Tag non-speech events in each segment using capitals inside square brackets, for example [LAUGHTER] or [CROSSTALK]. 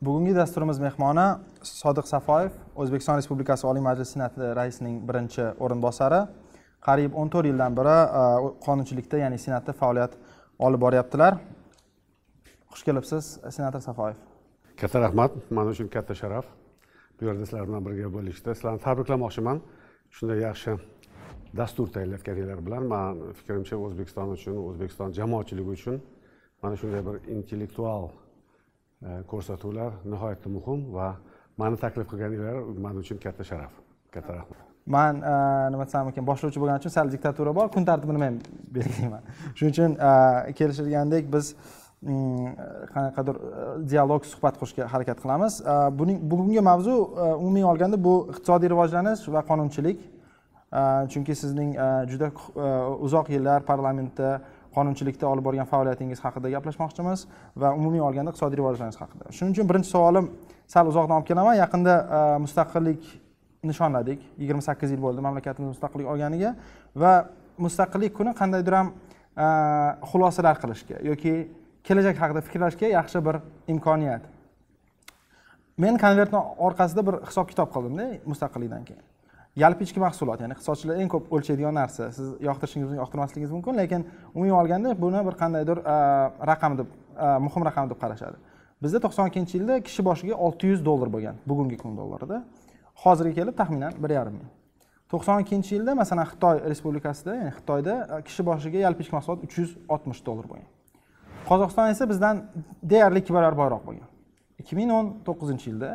bugungi dasturimiz mehmoni sodiq safoyev o'zbekiston respublikasi oliy majlisi senati raisining birinchi o'rinbosari. Qariyb o'n to'rt yildan beri e, qonunchilikda ya'ni senatda faoliyat olib boryaptilar. Xush kelibsiz senator safoyev. Katta rahmat. Man uchun katta sharaf. Bu yerda sizlar bilan birga bo'lishda sizlarni tabriklamoqchiman. Shunday yaxshi dastur tayyorlayotganinglar bilan man fikrimcha o'zbekiston uchun o'zbekiston jamoatchiligi uchun mana shunday bir intellektual Э, ko'rsatuvlar nihoyatda muhim va mani taklif qilganinglar man uchun katta sharaf katta rahmat. Man e, nima desam ekan boshlovchi bo'lgani uchun sal diktatura bor kun tartibini men belgilayman. Shuning uchun e, kelishilgandek biz mm, qanaqadir e, dialog suhbat qurishga harakat qilamiz. Buning bugungi mavzu umumiy olganda bu iqtisodiy rivojlanish va qonunchilik. Chunki sizning juda uzoq yillar parlamentda qonunchilikda olib borgan faoliyatingiz haqida gaplashmoqchimiz va umumiy olganda iqtisodiy rivojlanish haqida. Shuning uchun birinchi savolim sal uzoqdan olib kelaman. Yaqinda e, mustaqillik nishonladik. Yigirma sakkiz yil bo'ldi mamlakatimiz mustaqillik olganiga va mustaqillik kuni qandaydir ham e, xulosalar qilishga yoki kelajak haqida fikrlashga yaxshi bir imkoniyat. Men konvertni orqasida bir hisob kitob qildimda mustaqillikdan keyin. Yalpi ichki mahsulot ya'ni iqtisodchilar eng ko'p o'lchaydigan narsa. Siz yoqtirishingiz yoqtirmasligingiz mumkin lekin umumiy olganda buni bir qandaydir e, raqam deb e, muhim raqam deb qarashadi. Bizda to'qson ikkinchi yilda kishi boshiga olti yuz dollar bo'lgan bugungi kun dollarida. Hozirga kelib taxminan bir yarim ming. To'qson ikkinchi yilda masalan xitoy respublikasida ya'ni xitoyda e, kishi boshiga yalpi ichki mahsulot uch yuz oltmish dollar bo'lgan. Qozog'iston esa bizdan deyarli ikki barobar boyroq bo'lgan. Ikki ming o'n to'qqizinchi yilda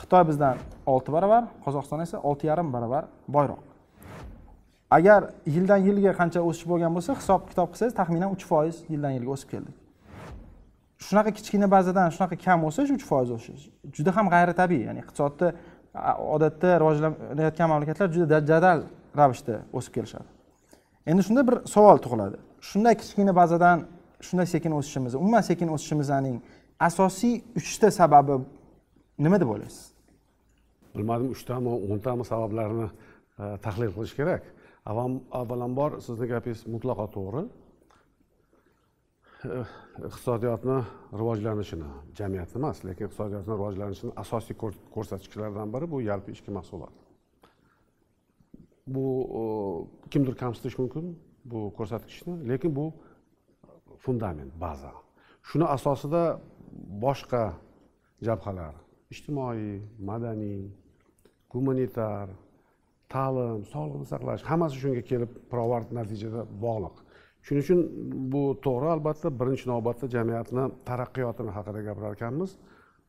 xitoy bizdan olti barobar qozog'iston esa olti yarim barobar boyroq. Agar yildan yilga qancha o'sish bo'lgan bo'lsa hisob kitob qilsangiz taxminan uch foiz yildan yilga o'sib keldik. Shunaqa kichkina bazadan shunaqa kam o'sish uch foiz o'sish juda ham g'ayritabiiy ya'ni iqtisodni odatda rivojlanayotgan mamlakatlar juda jadal ravishda o'sib kelishadi. Endi shunda bir savol tug'iladi. Shunday kichkina bazadan shunday sekin o'sishimiz umuman sekin o'sishimizning asosiy uchta sababi nima deb o'ylaysiz? Bilmadim uchtami o'ntami sabablarni e, tahlil qilish kerak. Avvalambor sizni gapingiz mutlaqo to'g'ri. E, iqtisodiyotni rivojlanishini jamiyatni emas lekin iqtisodiyotni rivojlanishini asosiy ko'rsatkichlaridan biri bu yalpi ichki mahsulot. Bu e, kimdir kamsitish mumkin bu ko'rsatkichni lekin bu fundament baza. Shuni asosida boshqa jabhalar ijtimoiy madaniy gumanitar ta'lim sog'liqni saqlash hammasi shunga kelib pirovard natijada bog'liq. Shuning uchun bu to'g'ri albatta birinchi navbatda jamiyatni taraqqiyotini haqida gapirar ekanmiz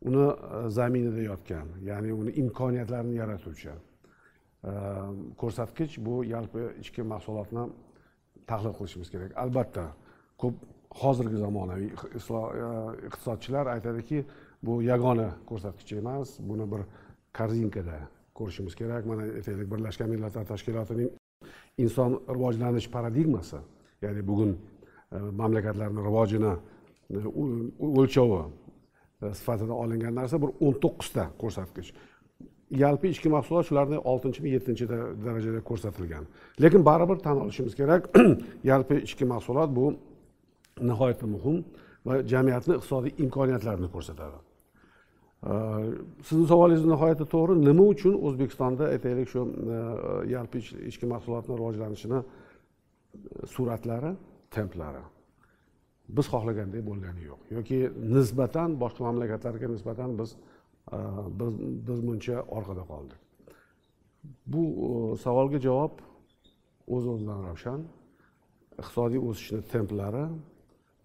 uni e, zaminida yotgan ya'ni uni imkoniyatlarini yaratuvchi e, ko'rsatkich bu yalpi ichki mahsulotni tahlil qilishimiz kerak. Albatta ko'p hozirgi zamonaviy e, iqtisodchilar aytadiki bu yagona ko'rsatkich emas buni bir korzinkada ko'rishimiz kerak. Mana aytaylik birlashgan millatlar tashkilotining inson rivojlanish paradigmasi ya'ni bugun e, mamlakatlarni rivojini e, o'lchovi e, sifatida olingan narsa bir o'n to'qqizta ko'rsatkich. Yalpi ichki mahsulot shularni oltinchimi yettinchi darajada ko'rsatilgan. Lekin baribir tan olishimiz kerak. [CLEARS THROAT] Yalpi ichki mahsulot bu nihoyatda muhim va jamiyatni iqtisodiy imkoniyatlarini ko'rsatadi. Sizni savolingiz nihoyatda to'g'ri. Nima uchun o'zbekistonda aytaylik shu e, yalpi ichki mahsulotni rivojlanishini e, sur'atlari templari? Biz xohlagandek bo'lgani yo'q. Yoki nisbatan boshqa mamlakatlarga nisbatan biz e, biz muncha orqada qoldik. Bu e, savolga javob o'z o'zidan ravshan. Iqtisodiy o'sishni templari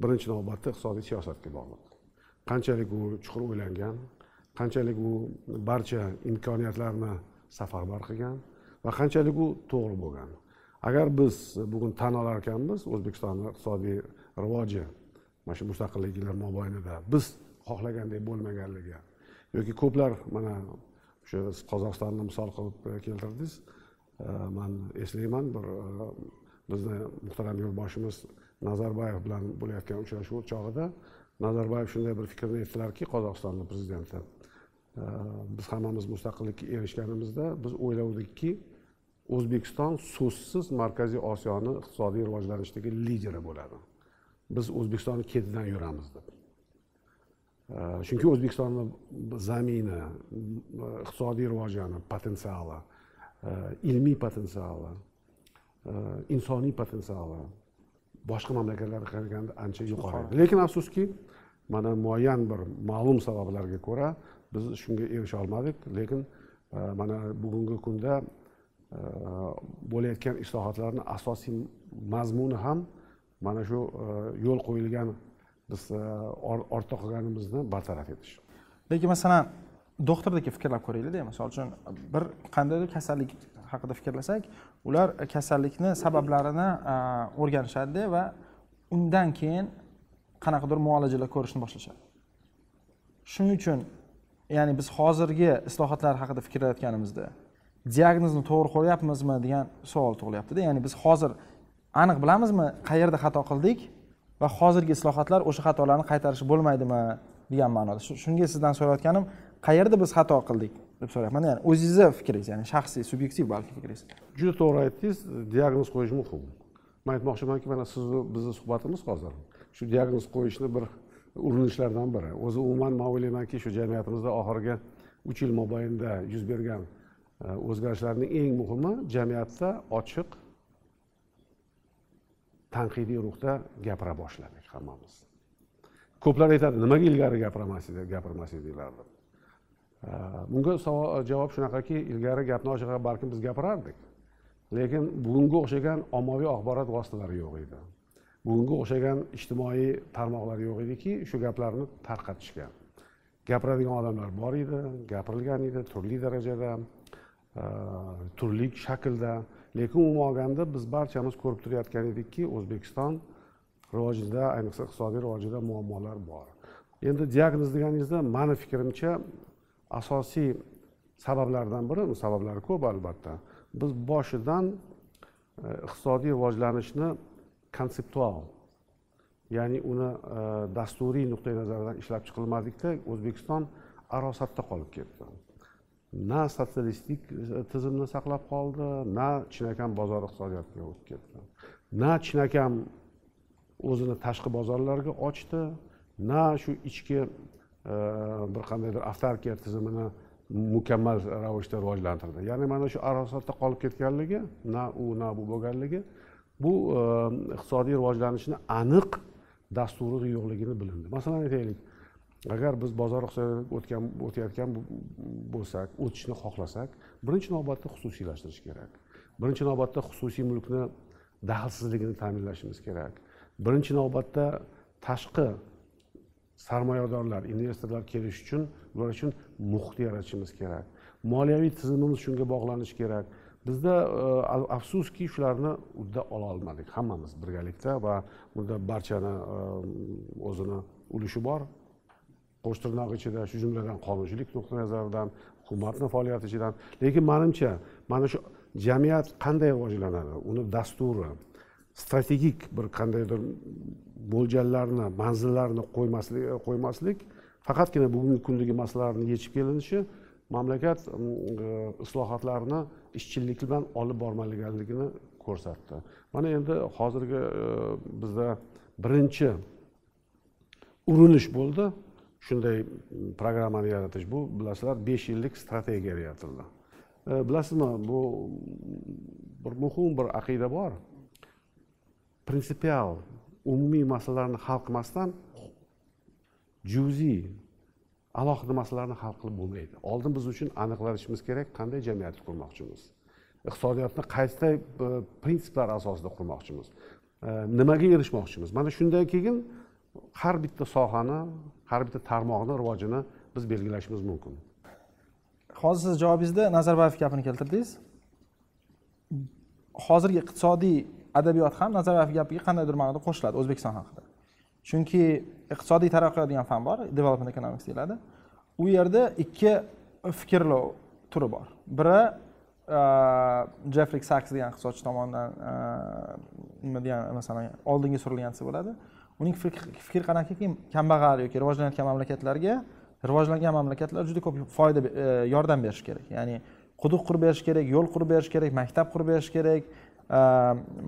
birinchi navbatda iqtisodiy siyosatga bog'liq. Qanchalik u chuqur o'ylangan qanchalik u barcha imkoniyatlarni safarbar qilgan va qanchalik u to'g'ri bo'lgan. Agar biz bugun tan olar ekanmiz o'zbekistonni iqtisodiy rivoji mana shu mustaqillik yillar mobaynida biz xohlagandek bo'lmaganligi yoki ko'plar mana o'sha siz qozog'istonni misol qilib e, keltirdingiz e, man eslayman bir e, bizni muhtaram yurtboshimiz nazarboyev bilan bo'layotgan uchrashuv chog'ida nazarboyev shunday bir fikrni aytdilarki qozog'istonni prezidenti biz hammamiz mustaqillikka erishganimizda biz o'ylovdikki o'zbekiston so'zsiz markaziy osiyoni iqtisodiy rivojlanishdagi lideri bo'ladi. Biz o'zbekistonni ketidan yuramiz deb. Chunki o'zbekistonni zamini iqtisodiy rivojlanish potensiali ilmiy potensiali insoniy potensiali boshqa mamlakatlarga qaraganda ancha yuqori. Lekin afsuski mana muayyan bir ma'lum sabablarga ko'ra biz shunga erisha olmadik lekin e, mana bugungi kunda e, bo'layotgan islohotlarni asosiy mazmuni ham mana shu e, yo'l qo'yilgan biz ortda qolganimizni bartaraf etish. Lekin masalan doktorlarga fikrlab ko'raylikda misol uchun bir qandaydir kasallik haqida fikrlasak ular kasallikni sabablarini o'rganishadida va undan keyin qanaqadir muolajalar ko'rishni boshlashadi. Shuning uchun ya'ni biz hozirgi islohotlar haqida fikrlayotganimizda diagnozni to'g'ri qo'yyapmizmi degan savol tug'ilyaptida. Ya'ni biz hozir aniq bilamizmi qayerda xato qildik va hozirgi islohotlar o'sha xatolarni qaytarish bo'lmaydimi degan ma'noda. Shunga sizdan so'rayotganim qayerda biz xato qildik deb so'rayapman. Ya'ni o'zingizni fikringiz ya'ni shaxsiy subyektiv balki fikringiz. Juda to'g'ri aytdingiz diagnoz qo'yish muhim. Man aytmoqchimanki mana sizni bizni suhbatimiz hozir. Shu diagnoz qo'yishni bir urinishlardan biri. O'zi umuman man o'ylaymanki shu jamiyatimizda oxirgi uch yil mobaynida yuz bergan e, o'zgarishlarning eng muhimi jamiyatda ochiq tanqidiy ruhda gapira boshladik hammamiz. Ko'plar aytadi nimaga ilgari gapirmas gapirmasdinglar deb e, bunga javob shunaqaki ilgari gapni ochig'i balkim biz gapirardik. Lekin bugunga o'xshagan ommaviy axborot vositalari yo'q edi. Bugunga o'xshagan ijtimoiy tarmoqlar yo'q ediki shu gaplarni tarqatishgan gapiradigan odamlar bor edi gapirilgan edi turli darajada e, turli shaklda. Lekin umuman olganda biz barchamiz ko'rib turayotgan edikki o'zbekiston rivojida ayniqsa iqtisodiy rivojida muammolar bor. Endi diagnoz deganingizda mani fikrimcha asosiy sabablardan biri sabablari ko'p albatta. Biz boshidan e, iqtisodiy rivojlanishni konseptual ya'ni uni e, dasturiy nuqtai nazardan ishlab chiqilmadikda o'zbekiston arosatda qolib ketdi. Na sotsialistik e, tizimni saqlab qoldi na chinakam bozor iqtisodiyotiga o'tib ketdi. Na chinakam o'zini tashqi bozorlarga ochdi na shu ichki e, bir qandaydir avtarkiya tizimini mukammal ravishda rivojlantirdi. Ya'ni mana shu arosatda qolib ketganligi na u na bu bo'lganligi bu iqtisodiy rivojlanishni aniq dasturi yo'qligini bilindi masalan aytaylik agar biz bozor iqtisodiyotiga o'tgan o'tayotgan bo'lsak o'tishni xohlasak birinchi navbatda xususiylashtirish kerak. Birinchi navbatda xususiy mulkni daxlsizligini ta'minlashimiz kerak. Birinchi navbatda tashqi sarmoyadorlar investorlar kelish uchun ular uchun muhit yaratishimiz kerak. Moliyaviy tizimimiz shunga bog'lanishi kerak. Bizda e, afsuski shularni udda ola olmadik. Hammamiz birgalikda va bunda barchani e, o'zini ulushi bor. Qo'sh tirnoq ichida shu jumladan qonunchilik nuqtai nazaridan hukumatni faoliyati ichidan. Lekin manimcha mana shu jamiyat qanday rivojlanadi? Uni dasturi strategik bir qandaydir mo'ljallarni manzillarni qo'ymaslik qo'ymaslik faqatgina bugungi kundagi masalalarni yechib kelinishi mamlakat e, ishchillik bilan olib bormaganligini ko'rsatdi. Mana endi hozirgi e, bizda birinchi urinish bo'ldi. Shunday programmani yaratish. Bu bilasizlar besh yillik strategiya yaratildi. E, bilasizmi bu bir muhim bir aqida bor. Prinsipial umumiy masalalarni hal qilmasdan juziy alohida masalalarni hal qilib bo'lmaydi. Oldin biz uchun aniqlashimiz kerak qanday jamiyatni qurmoqchimiz? Iqtisodiyotni qaysi prinsiplar asosida qurmoqchimiz? E, nimaga erishmoqchimiz? Mana shundan keyin har bitta sohani har bitta tarmoqni rivojini biz belgilashimiz mumkin. Hozir siz javobingizda nazarboyev gapini keltirdingiz. Hozirgi iqtisodiy adabiyot ham nazarboyev gapiga qandaydir ma'noda qo'shiladi o'zbekiston haqida. Chunki iqtisodiy taraqqiyot degan fan bor development economics deyiladi. U yerda ikki fikrlov turi bor. Biri jeffri saks degan iqtisodchi tomonidan nima degan masalan oldinga surilgan desa bo'ladi. Uning fikri qanaqaki kambag'al yoki rivojlanayotgan mamlakatlarga rivojlangan mamlakatlar juda ko'p foyda yordam berish kerak. Ya'ni quduq qurib berish kerak yo'l qurib berish kerak maktab qurib berish kerak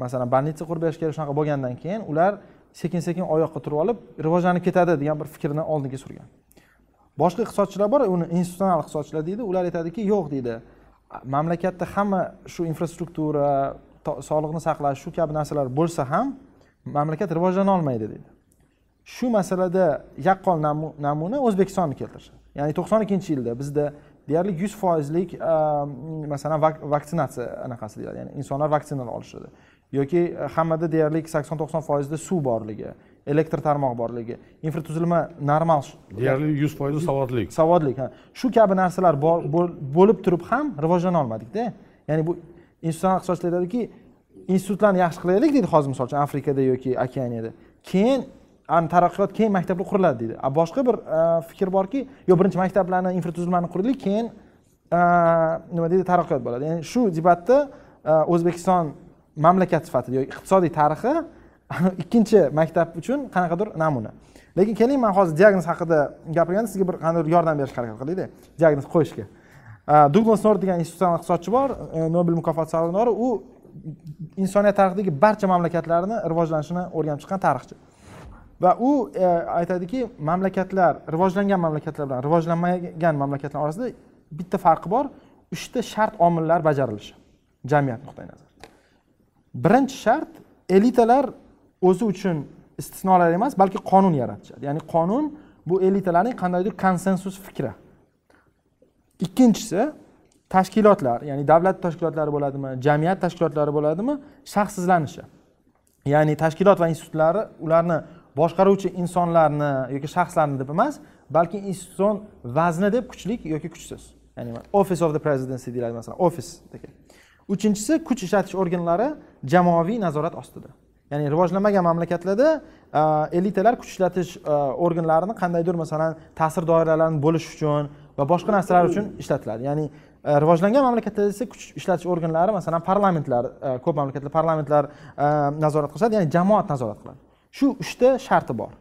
masalan больница qurib berish kerak shunaqa bo'lgandan keyin ular sekin sekin oyoqqa turib olib rivojlanib ketadi degan bir fikrni oldinga surgan. Boshqa iqtisodchilar bor uni institutsional iqtisodchilar deydi ular aytadiki yo'q deydi. Mamlakatda hamma shu infrastruktura sog'liqni saqlash shu kabi narsalar bo'lsa ham mamlakat rivojlana olmaydi deydi. Shu masalada yaqqol namuna o'zbekistonni keltirishadi. Ya'ni to'qson ikkinchi yilda bizda deyarli yuz foizlik ehm, masalan vaksinatsiya anaqasi deyiladi. Ya'ni insonlar vaksinalar olishadi. Yoki hammada deyarli sakson to'qson foizda suv borligi elektr tarmog'i borligi infratuzilma normal deyarli yuz foizi savodlik. savodlik shu kabi narsalar bo'lib turib ham rivojlana olmadikda. Ya'ni bu institutsional iqtisodchilar aytadiki institutlarni yaxshi qilaylik deydi hozir misol uchun afrikada yoki okeaniyada. Keyin taraqqiyot keyin maktablar quriladi deydi. Boshqa bir fikr borki yo birinchi maktablarni infratuzilmani quraylik keyin nima deydi taraqqiyot bo'ladi. Ya'ni shu debatda o'zbekiston mamlakat sifatida yoki iqtisodiy tarixi [LAUGHS] ikkinchi maktab uchun qanaqadir namuna. Lekin keling man hozir diagnoz haqida gapirganda sizga bir qandaydir yordam berishga harakat qilaylik diagnoz qo'yishga. Duglas nord degan institutsional iqtisodchi bor e, nobel mukofoti sovrindori u insoniyat tarixidagi barcha mamlakatlarni rivojlanishini o'rganib chiqqan tarixchi. Va u e, aytadiki mamlakatlar rivojlangan mamlakatlar bilan rivojlanmagan mamlakatlar orasida bitta farqi bor. Uchta shart omillar bajarilishi jamiyat nuqtai nazaridan birinchi shart elitalar o'zi uchun istisnolar emas balki qonun yaratishadi. Ya'ni qonun bu elitalarning qandaydir konsensus fikri. Ikkinchisi tashkilotlar ya'ni davlat tashkilotlari bo'ladimi jamiyat tashkilotlari bo'ladimi shaxssizlanishi ya'ni tashkilot va institutlari ularni boshqaruvchi insonlarni yoki shaxslarni deb emas balki institutsion vazni deb kuchli yoki kuchsiz. Ya'ni office of the presidency deyiladi masalan ofis degan uchinchisi kuch ishlatish organlari jamoaviy nazorat ostida. Ya'ni rivojlanmagan mamlakatlarda e, elitalar kuch ishlatish e, organlarini qandaydir masalan ta'sir doiralarini bo'lish uchun va boshqa narsalar uchun ishlatiladi. Ya'ni e, rivojlangan mamlakatlarda esa kuch ishlatish organlari masalan parlamentlar ko'p mamlakatlarda parlamentlar nazorat qilishadi ya'ni jamoat nazorat qiladi. Shu uchta sharti bor.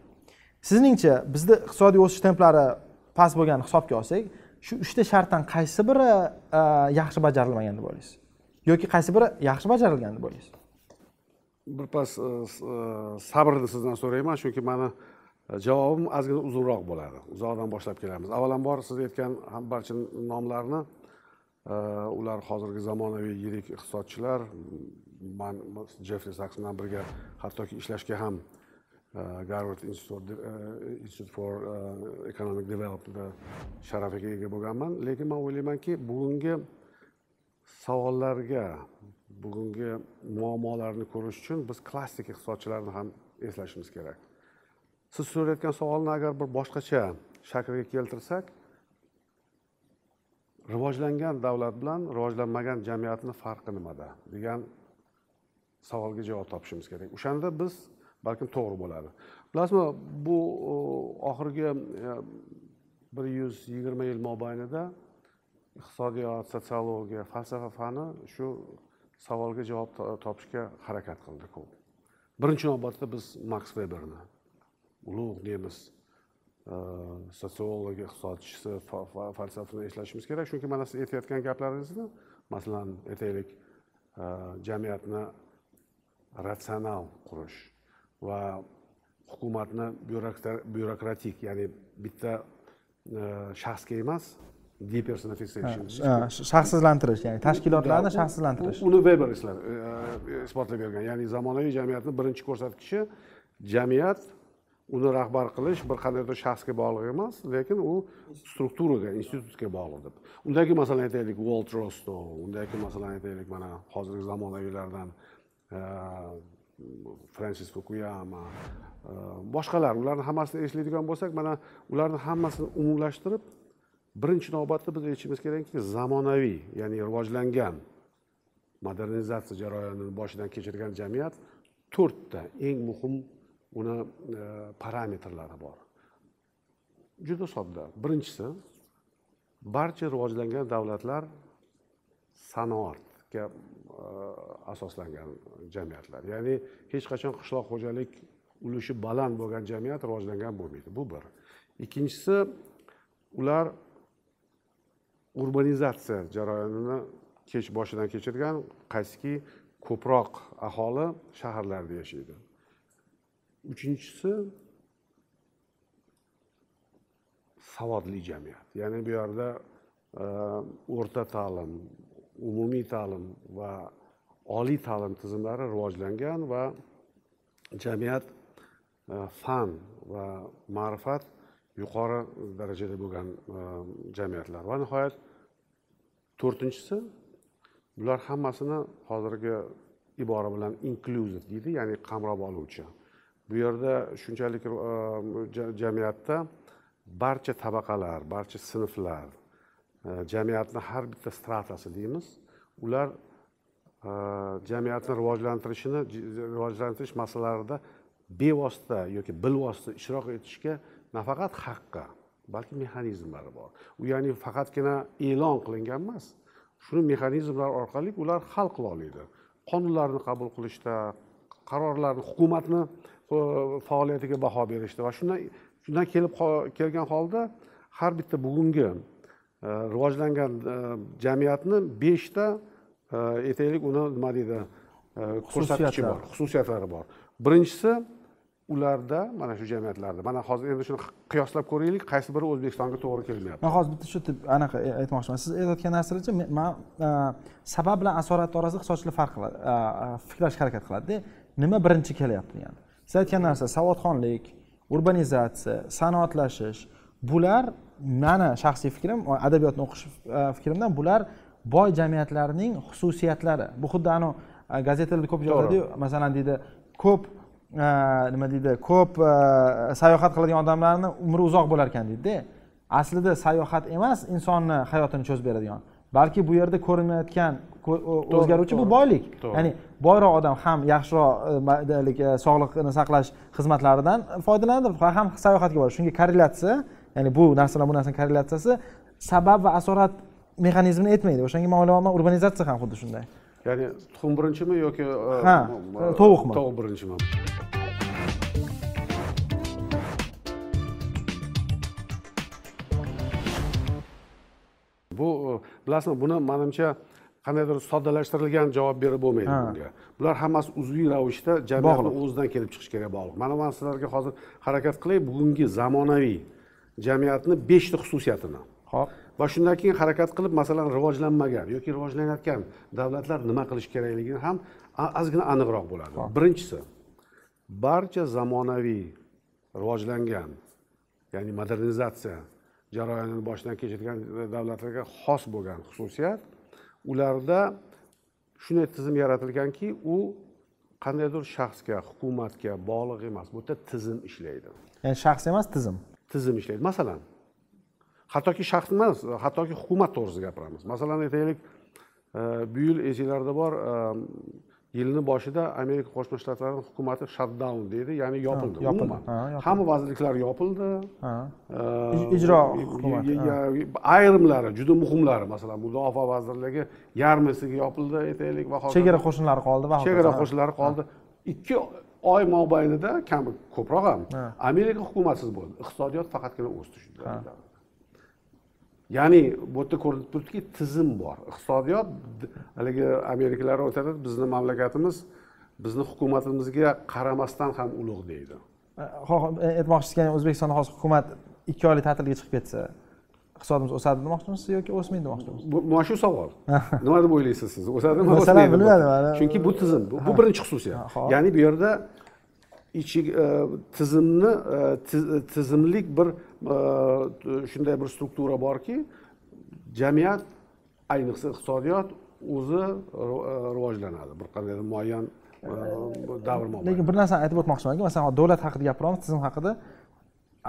Sizningcha bizda iqtisodiy o'sish templari past bo'lganini hisobga olsak shu uchta shartdan qaysi biri yaxshi bajarilmagan deb o'ylaysiz? Yoki qaysi biri yaxshi bajarilgan deb o'ylaysiz? Birpas e, e, sabrni sizdan so'rayman chunki mani e, javobim ozgina uzunroq bo'ladi. Uzoqdan boshlab kelamiz. Avvalambor siz aytgan barcha nomlarni ular hozirgi zamonaviy yirik iqtisodchilar man jeffri saks bilan birga hattoki ishlashga ham garvard institute institute for economic development sharafiga ega bo'lganman. Lekin man o'ylaymanki bugungi savollarga bugungi muammolarni ko'rish uchun biz klassik iqtisodchilarni ham eslashimiz kerak. Siz so'rayotgan savolni agar bir boshqacha shaklga keltirsak rivojlangan davlat bilan rivojlanmagan jamiyatni farqi nimada? degan savolga javob topishimiz kerak. O'shanda biz balkim to'g'ri bo'ladi. Bilasizmi bu oxirgi e, bir yuz yigirma yil mobaynida iqtisodiyot sotsiologiya falsafa fani shu savolga javob topishga harakat qildi ko'p birinchi navbatda biz maks veberni ulug' nemis e, sotsiologi iqtisodchisi falsafasini eslashimiz kerak. Chunki mana siz aytayotgan gaplaringizni masalan aytaylik e, jamiyatni ratsional qurish va hukumatni byurokratik ya'ni bitta e, shaxsga emas shaxssizlantirish ya'ni tashkilotlarni shaxssizlantirish uni veber isbotlab bergan ya'ni zamonaviy jamiyatni birinchi ko'rsatkichi jamiyat uni rahbar qilish bir qandaydir shaxsga bog'liq emas lekin u strukturaga institutga bog'liq deb undagi masalan aytaylik volt rosto undagi masalan aytaylik mana hozirgi zamonaviylardan fransis fukuyama boshqalar ularni hammasini eslaydigan bo'lsak mana ularni hammasini umumlashtirib birinchi navbatda biz aytishimiz kerakki zamonaviy ya'ni rivojlangan modernizatsiya jarayonini boshidan kechirgan jamiyat to'rtta eng muhim uni e, parametrlari bor. Juda sodda. Birinchisi barcha rivojlangan davlatlar sanoatga e, asoslangan jamiyatlar. Ya'ni hech qachon qishloq xo'jalik ulushi baland bo'lgan jamiyat rivojlangan bo'lmaydi. Bu bir. Ikkinchisi ular urbanizatsiya jarayonini kech boshidan kechirgan qaysiki ko'proq aholi shaharlarda yashaydi. Uchinchisi savodli jamiyat. Ya'ni bu yerda e, o'rta ta'lim umumiy ta'lim va oliy ta'lim tizimlari rivojlangan va jamiyat e, fan va ma'rifat yuqori darajada bo'lgan e, jamiyatlar. Va nihoyat to'rtinchisi bular hammasini hozirgi ibora bilan inklyuziv deydi ya'ni qamrab oluvchi. Bu yerda shunchalik e, jamiyatda barcha tabaqalar barcha sinflar e, jamiyatni har bitta stratasi deymiz ular jamiyatni rivojlantirishini rivojlantirish masalalarida bevosita yoki bilvosita ishtirok etishga nafaqat haqqi balki mexanizmlari bor. U ya'ni faqatgina e'lon qilingan emas. Shuni mexanizmlar orqali ular hal qila oladi. Qonunlarni qabul qilishda qarorlarni hukumatni faoliyatiga baho berishda va shundan shundan kelib kelgan holda har bitta bugungi e, rivojlangan e, jamiyatni beshta e, aytaylik uni nima deydi ko'rsatkichi bor xususiyatlari bor. Birinchisi ularda mana shu jamiyatlarda mana hozir endi shuni qiyoslab ko'raylik qaysi biri o'zbekistonga to'g'ri kelmayapti. Man hozir bitta shu anaqa e, aytmoqchiman. Siz aytayotgan narsalarcha man e, sabab bilan asorat orasida iqtisodchilar farq qiladi e, fikrlashga harakat qiladida nima birinchi kelyapti degani siz aytgan narsa savodxonlik urbanizatsiya sanoatlashish bular mani shaxsiy fikrim adabiyotni o'qish fikrimdan bular boy jamiyatlarning xususiyatlari. Bu xuddi anavi gazetalarda ko'p yozadiyu masalan deydi ko'p nima deydi? Ko'p sayohat qiladigan odamlarni umri uzoq bo'lar ekan deydida aslida sayohat emas insonni hayotini cho'zib beradigan. Balki bu yerda ko'rinmayotgan o'zgaruvchi bu boylik. ya'ni boyroq odam ham yaxshiroq e, sog'liqni saqlash xizmatlaridan foydalanadi ham sayohatga boradi. Shunga korrelyatsiya ya'ni bu narsa bilan bu narsani korrelyatsiyasi sabab va asorat mexanizmini aytmaydi o'shanga man o'ylayapman urbanizatsiya ham xuddi shunday ya'ni tuxum birinchimi yoki ha tovuqmi tovuq birinchimi bu bilasizmi buni manimcha qandaydir soddalashtirilgan javob berib bo'lmaydi bunga bular hammasi uzviy ravishda jamiyatni o'zidan kelib chiqishiga bog'liq mana man sizlarga hozir harakat qilay bugungi zamonaviy jamiyatni beshta xususiyatini ho'p va shundan keyin harakat qilib masalan rivojlanmagan yoki rivojlanayotgan davlatlar nima qilish kerakligini ham ozgina aniqroq bo'ladi. Birinchisi barcha zamonaviy rivojlangan ya'ni modernizatsiya jarayonini boshdan kechirgan davlatlarga xos bo'lgan xususiyat ularda shunday tizim yaratilganki u qandaydir shaxsga hukumatga bog'liq emas. Bu yerda tizim ishlaydi. Ya'ni shaxs emas tizim. Tizim ishlaydi. Masalan hattoki shaxs emas hattoki hukumat to'g'risida gapiramiz. Masalan aytaylik e, bu yil esinglarda bor e, yilni boshida amerika qo'shma shtatlarini hukumati shutdown deydi ya'ni yopildi. umuman. Hamma vazirliklar yopildi. Ijro hukumat ayrimlari juda muhimlari masalan mudofaa vazirligi yarmisiga yopildi aytaylik va hokazo. Chegara qo'shinlari qoldi va chegara qo'shinlari qoldi. Ikki oy mobaynida kam ko'proq ham amerika hukumatsiz bo'ldi. Iqtisodiyot faqatgina o'sdi shu ya'ni bu yerda ko'rinib turibdiki tizim bor iqtisodiyot. Haligi amerikaliklar aytadi bizni mamlakatimiz bizni hukumatimizga qaramasdan ham ulug' deydi. Aytmoqchisizki o'zbekistonda hozir hukumat ikki oylik ta'tilga chiqib ketsa iqtisodimiz o'sadi demoqchimisiz yoki o'smaydi demoqchimisiz? Bu mana shu savol. Nima deb o'ylaysiz siz? O'sadimi masalan bilmadim chunki bu tizim bu birinchi xususiyat. Ya'ni bu yerda ichiga e, tizimni e, tizimlik bir e, shunday bir struktura borki jamiyat ayniqsa iqtisodiyot o'zi e, rivojlanadi. Bir qandaydir muayyan e, davr mobaynida lekin bir narsani aytib o'tmoqchimanki masalan davlat haqida gapiryapmiz tizim haqida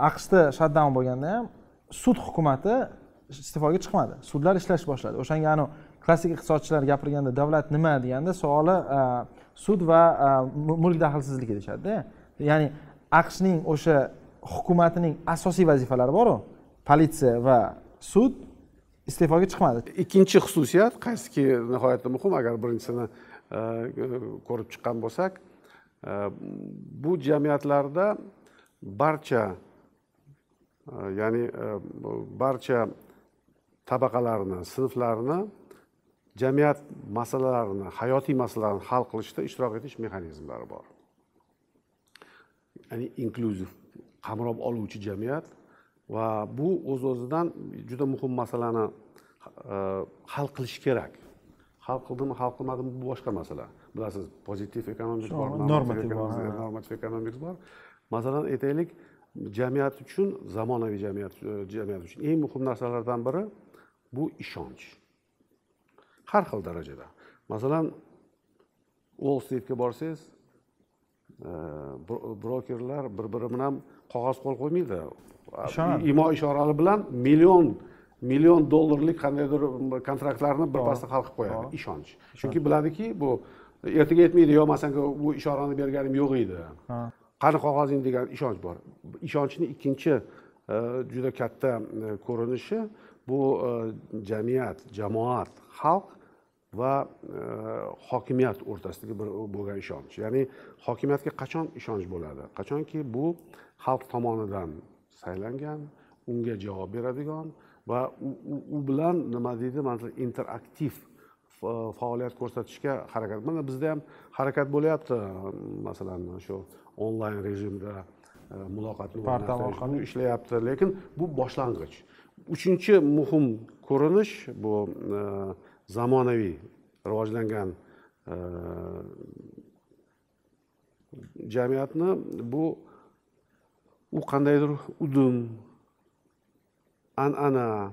aqshda shutdown bo'lganda ham sud hukumati iste'foga chiqmadi. Sudlar ishlash boshladi. O'shanga anavi klassik iqtisodchilar gapirganda davlat nima deganda savoli e, sud va mulk daxlsizligi deyishadida. Ya'ni aqshning o'sha hukumatining asosiy vazifalari boru politsiya va sud iste'foga chiqmadi. Ikkinchi xususiyat qaysiki nihoyatda muhim agar birinchisini e, ko'rib chiqqan bo'lsak e, bu jamiyatlarda barcha e, ya'ni barcha tabaqalarni sinflarni jamiyat masalalarini hayotiy masalalarni hal qilishda ishtirok etish mexanizmlari bor. Ya'ni inklyuziv qamrab oluvchi jamiyat va bu o'z o'zidan juda muhim masalani e, hal qilish kerak. Hal qildimi hal qilmadimi bu boshqa masala. Bilasiz pozitiv ekonomik bor normativ bor normativ ekonomik bor. Masalan aytaylik jamiyat uchun zamonaviy jamiyat jamiyat uchun eng muhim narsalardan biri bu ishonch. Har xil darajada. Masalan wall streetga borsangiz brokerlar bir biri bilan qog'oz qo'l qo'ymaydi. Imo ishorali bilan million million dollarlik qandaydir kontraktlarni birpasda hal qilib qo'yadi. Ishonch. Chunki biladiki bu ertaga aytmaydi yo man senga bu ishorani berganim yo'q edi. Qani qog'ozing degan ishonch bor. Ishonchni ikkinchi e, juda katta e, ko'rinishi bu e, jamiyat jamoat xalq va hokimiyat o'rtasidagi bir bo'lgan ishonch. Ya'ni hokimiyatga qachon ishonch bo'ladi? Qachonki bu xalq tomonidan saylangan unga javob beradigan va u bilan nima deydi mana interaktiv faoliyat ko'rsatishga harakat. Mana bizda ham harakat bo'lyapti. Masalan shu onlayn rejimda e, muloqotni portal orqali. ishlayapti. Lekin bu boshlang'ich. Uchinchi muhim ko'rinish bu e, zamonaviy rivojlangan e, jamiyatni bu u qandaydir udum an'ana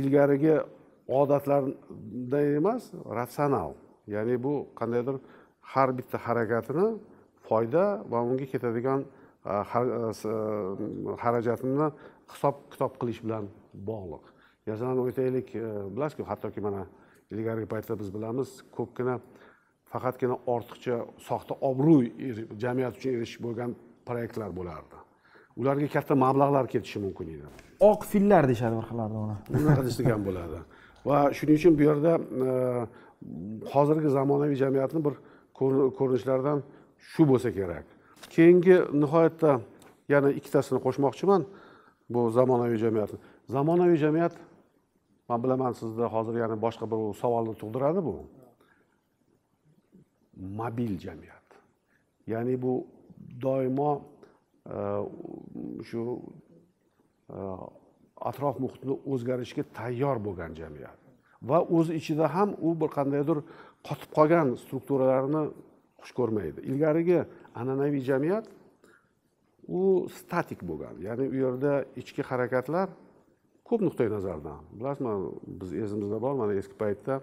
ilgarigi odatlardan emas ratsional ya'ni bu qandaydir har bitta harakatini foyda va unga ketadigan xarajatini hisob kitob qilish bilan bog'liq. Masalan aytaylik e, bilasizku hattoki mana ilgarigi paytda biz bilamiz ko'pgina faqatgina ortiqcha soxta obro' jamiyat uchun erishish bo'lgan proyektlar bo'lardi. Ularga katta mablag'lar ketishi mumkin edi. Oq fillar deyishadi bir xillarda uni. Unaqa desa ham bo'ladi. Va shuning uchun bu yerda e, hozirgi zamonaviy jamiyatni bir ko'rinishlaridan shu bo'lsa kerak. Keyingi nihoyatda yana ikkitasini qo'shmoqchiman bu zamonaviy jamiyatni. Zamonaviy jamiyat man bilaman sizda hozir yana boshqa bir savolni tug'diradi bu. Mobil jamiyat. Ya'ni bu doimo e, shu e, atrof muhitni o'zgarishga tayyor bo'lgan jamiyat. Va o'z ichida ham u bir qandaydir qotib qolgan strukturalarni xush ko'rmaydi. Ilgarigi an'anaviy jamiyat u statik bo'lgan. Ya'ni u yerda ichki harakatlar ko'p nuqtai nazardan. Bilasizmi biz esimizda bor mana eski paytda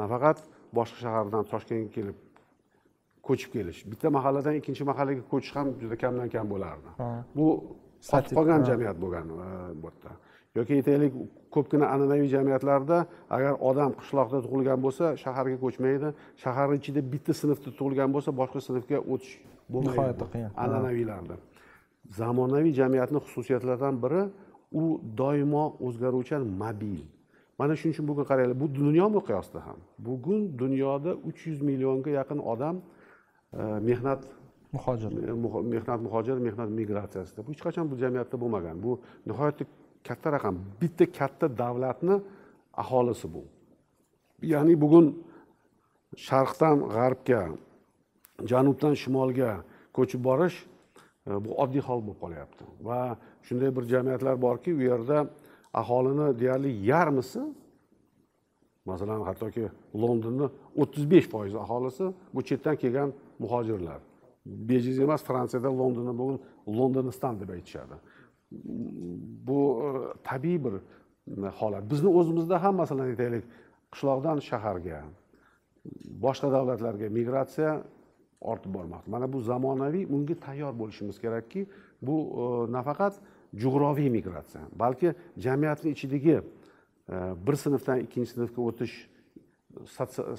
nafaqat boshqa shahardan toshkentga kelib ko'chib kelish. Bitta mahalladan ikkinchi mahallaga ko'chish ham juda kamdan kam bo'lardi. Bu qotib qolgan jamiyat bo'lgan bu yerda yoki aytaylik ko'pgina an'anaviy jamiyatlarda agar odam qishloqda tug'ilgan bo'lsa shaharga ko'chmaydi. Shaharni ichida bitta sinfda tug'ilgan bo'lsa boshqa sinfga o'tish bo'lmaydi nihoyatda qiyin. An'anaviylarda. Zamonaviy jamiyatni xususiyatlaridan biri u doimo o'zgaruvchan mobil. Mana shuning uchun bugun qaranglar bu dunyo miqyosida ham. Bugun dunyoda uch yuz millionga yaqin odam mehnat muhojir. mehnat muhojir mehnat migratsiyasida. Bu hech qachon bu jamiyatda bo'lmagan. Bu nihoyatda katta raqam. Bitta katta davlatni aholisi bu. Ya'ni bugun sharqdan g'arbga janubdan shimolga ko'chib borish e, bu oddiy hol bo'lib qolyapti. Va shunday bir jamiyatlar borki u yerda aholini deyarli yarmisi masalan hattoki londonni o'ttiz besh foiz aholisi bu chetdan kelgan muhojirlar. Bejiz emas fransiyada londonni bugun londoniston deb aytishadi. Bu e, tabiiy bir e, holat. Bizni o'zimizda ham masalan aytaylik qishloqdan shaharga boshqa davlatlarga migratsiya ortib bormoqda. Mana bu zamonaviy unga tayyor bo'lishimiz kerakki bu e, nafaqat jug'roviy migratsiya balki jamiyatni ichidagi bir sinfdan ikkinchi sinfga o'tish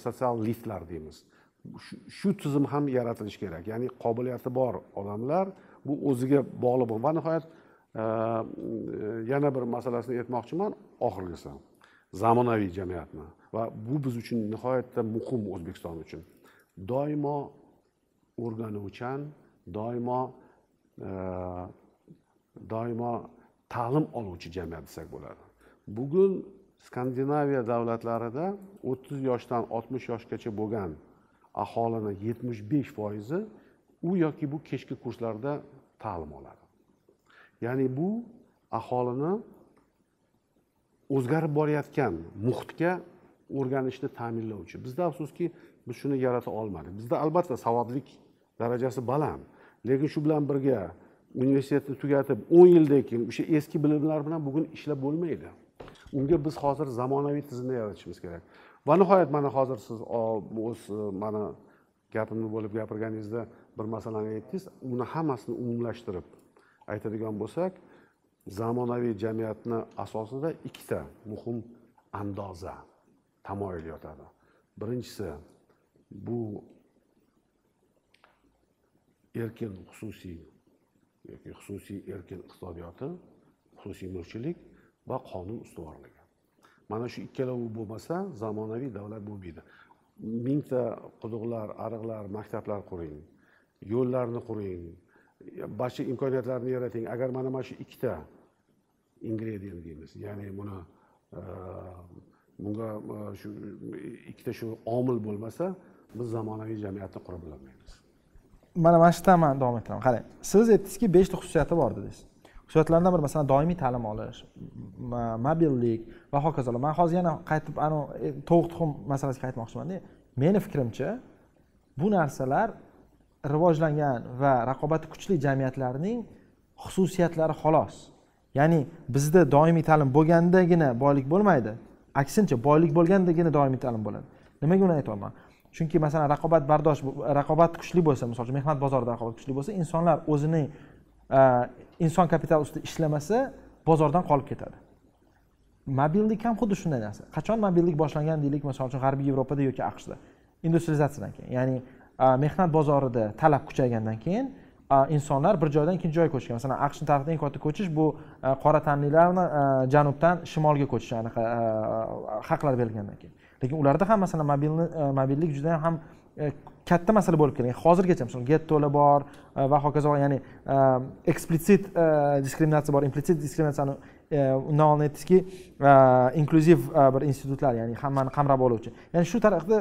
sotsial liftlar deymiz. Shu tizim ham yaratilishi kerak. Ya'ni qobiliyati bor odamlar bu o'ziga bog'liq va nihoyat e, yana bir masalasini aytmoqchiman oxirgisi zamonaviy jamiyatni va bu biz uchun nihoyatda muhim o'zbekiston uchun. Doimo o'rganuvchan doimo e, doimo ta'lim oluvchi jamiyat desak bo'ladi. Bugun skandinaviya davlatlarida o'ttiz yoshdan oltmish yoshgacha bo'lgan aholini yetmish besh foizi u yoki bu kechki kurslarda ta'lim oladi. Ya'ni bu aholini o'zgarib borayotgan muhitga o'rganishni ta'minlovchi. Bizda afsuski biz shuni yarata olmadik. Bizda albatta savodlik darajasi baland. Lekin shu bilan birga universitetni tugatib o'n yildan keyin o'sha eski bilimlar bilan bugun ishlab bo'lmaydi. Unga biz hozir zamonaviy tizimda yaratishimiz kerak. Va nihoyat mana hozir siz o'z mana gapimni bo'lib gapirganingizda bir masalani aytdingiz uni hammasini umumlashtirib aytadigan bo'lsak zamonaviy jamiyatni asosida ikkita muhim andoza tamoyil yotadi. Birinchisi bu erkin xususiy yoki xususiy erkin iqtisodiyoti xususiy mulkchilik va qonun ustuvorligi. Mana shu ikkalovi bo'lmasa zamonaviy davlat bo'lmaydi. Mingta quduqlar ariqlar maktablar quring yo'llarni quring barcha imkoniyatlarni yarating. Agar mana mana shu ikkita ingredient deymiz ya'ni buni e, bunga e, shu ikkita shu omil bo'lmasa biz zamonaviy jamiyatni qura olmaymiz. Mana mana shu yerdan man davom ettiraman qarang siz aytdingizki beshta xususiyati bor dedingiz. Xususiyatlardan biri masalan doimiy ta'lim olish mobillik va hokazolar. Man hozir yana qaytib anavi e, tovuq tuxum masalasiga qaytmoqchimanda. Meni fikrimcha bu narsalar rivojlangan va raqobati kuchli jamiyatlarning xususiyatlari xolos. Ya'ni bizda doimiy ta'lim bo'lgandagina boylik bo'lmaydi aksincha boylik bo'lgandagina doimiy ta'lim bo'ladi. Nimaga uni aytyapman? Chunki masalan raqobat bardosh raqobat kuchli bo'lsa misol uchun mehnat bozorida raqobat kuchli bo'lsa insonlar o'zining inson kapitali ustida ishlamasa bozordan qolib ketadi. Mobillik ham xuddi shunday narsa. Qachon mobillik boshlangan deylik misol uchun g'arbiy yevropada yoki aqshda? Industrializatsiyadan keyin ya'ni e, mehnat bozorida talab kuchaygandan keyin e, insonlar bir joydan ikkinchi joyga ko'chgan. Masalan aqshni tarixida eng katta ko'chish bu e, qora tanlilarni janubdan shimolga ko'chishi anaqa haqlar berilgandan keyin. Lekin ularda ham masalan mobilni mobillik juda ham E, katta masala bo'lib kelgan. Hozirgacha misol gettolar bor e, va hokazo ya'ni eksplitsit e, diskriminatsiya bor. Implissit diskriminatsiyani undan oldin aytdingizki inklyuziv bir institutlar ya'ni hammani qamrab oluvchi. Ya'ni shu tariqa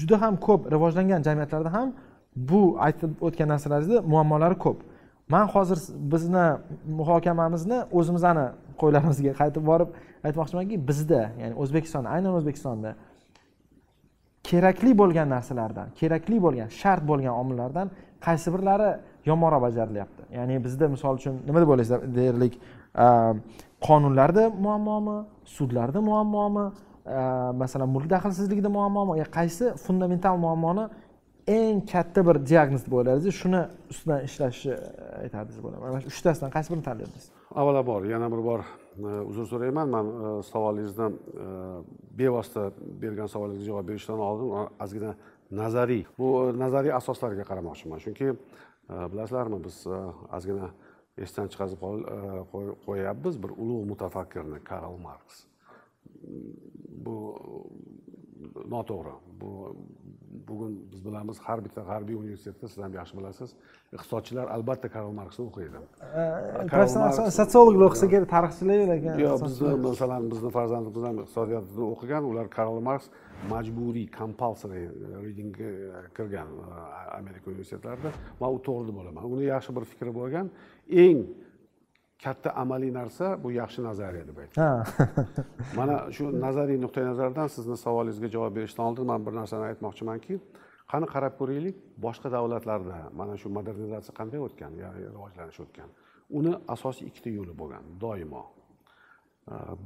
juda ham ko'p rivojlangan jamiyatlarda ham bu aytib o'tgan narsalaringizni muammolari ko'p. Man hozir bizni muhokamamizni o'zimizni qo'ylarimizga qaytib borib aytmoqchimanki bizda ya'ni o'zbekistonda aynan o'zbekistonda kerakli bo'lgan narsalardan kerakli bo'lgan shart bo'lgan omillardan qaysi birlari yomonroq bajarilyapti? Ya'ni bizda misol uchun nima deb o'ylaysizlar deyarlik qonunlarda muammomi sudlarda muammomi masalan mulk daxlsizligida muammomi? Qaysi fundamental muammoni eng katta bir diagnoz deb o'yladingiz shuni ustidan ishlashni e, aytardingiz bo'laman mana shu uchtasidan qaysi birini tanlardingiz avvalambor yana bir bor Э, uzr so'rayman man э, savolingizni э, bevosita bergan savolingizga javob berishdan oldin ozgina nazariy bu e, nazariy asoslarga qaramoqchiman. Chunki e, bilasizlarmi biz e, ozgina esdan chiqazib qo'yyapmiz bir ulug' mutafakkirni karl marks bu noto'g'ri. Bu bugun biz bilamiz har bitta g'arbiy universitetda siz ham yaxshi bilasiz iqtisodchilar albatta karl marksni o'qiydi. Professional sotsiologlar o'qisa kerak tarixchilar lekin yo'q bizni masalan bizni farzandimiz ham iqtisodiyotni o'qigan ular karl marks majburiy compulsory readingga kirgan amerika universitetlarida. Man u to'g'ri deb o'ylayman uni yaxshi bir fikri bo'lgan eng katta amaliy narsa bu yaxshi nazariya deb aytadi [LAUGHS] mana shu nazariy nuqtai nazardan sizni savolingizga javob berishdan oldin man bir narsani aytmoqchimanki qani qarab ko'raylik boshqa davlatlarda mana shu modernizatsiya qanday o'tgan ya'ni rivojlanish o'tgan. Uni asosiy ikkita yo'li bo'lgan doimo.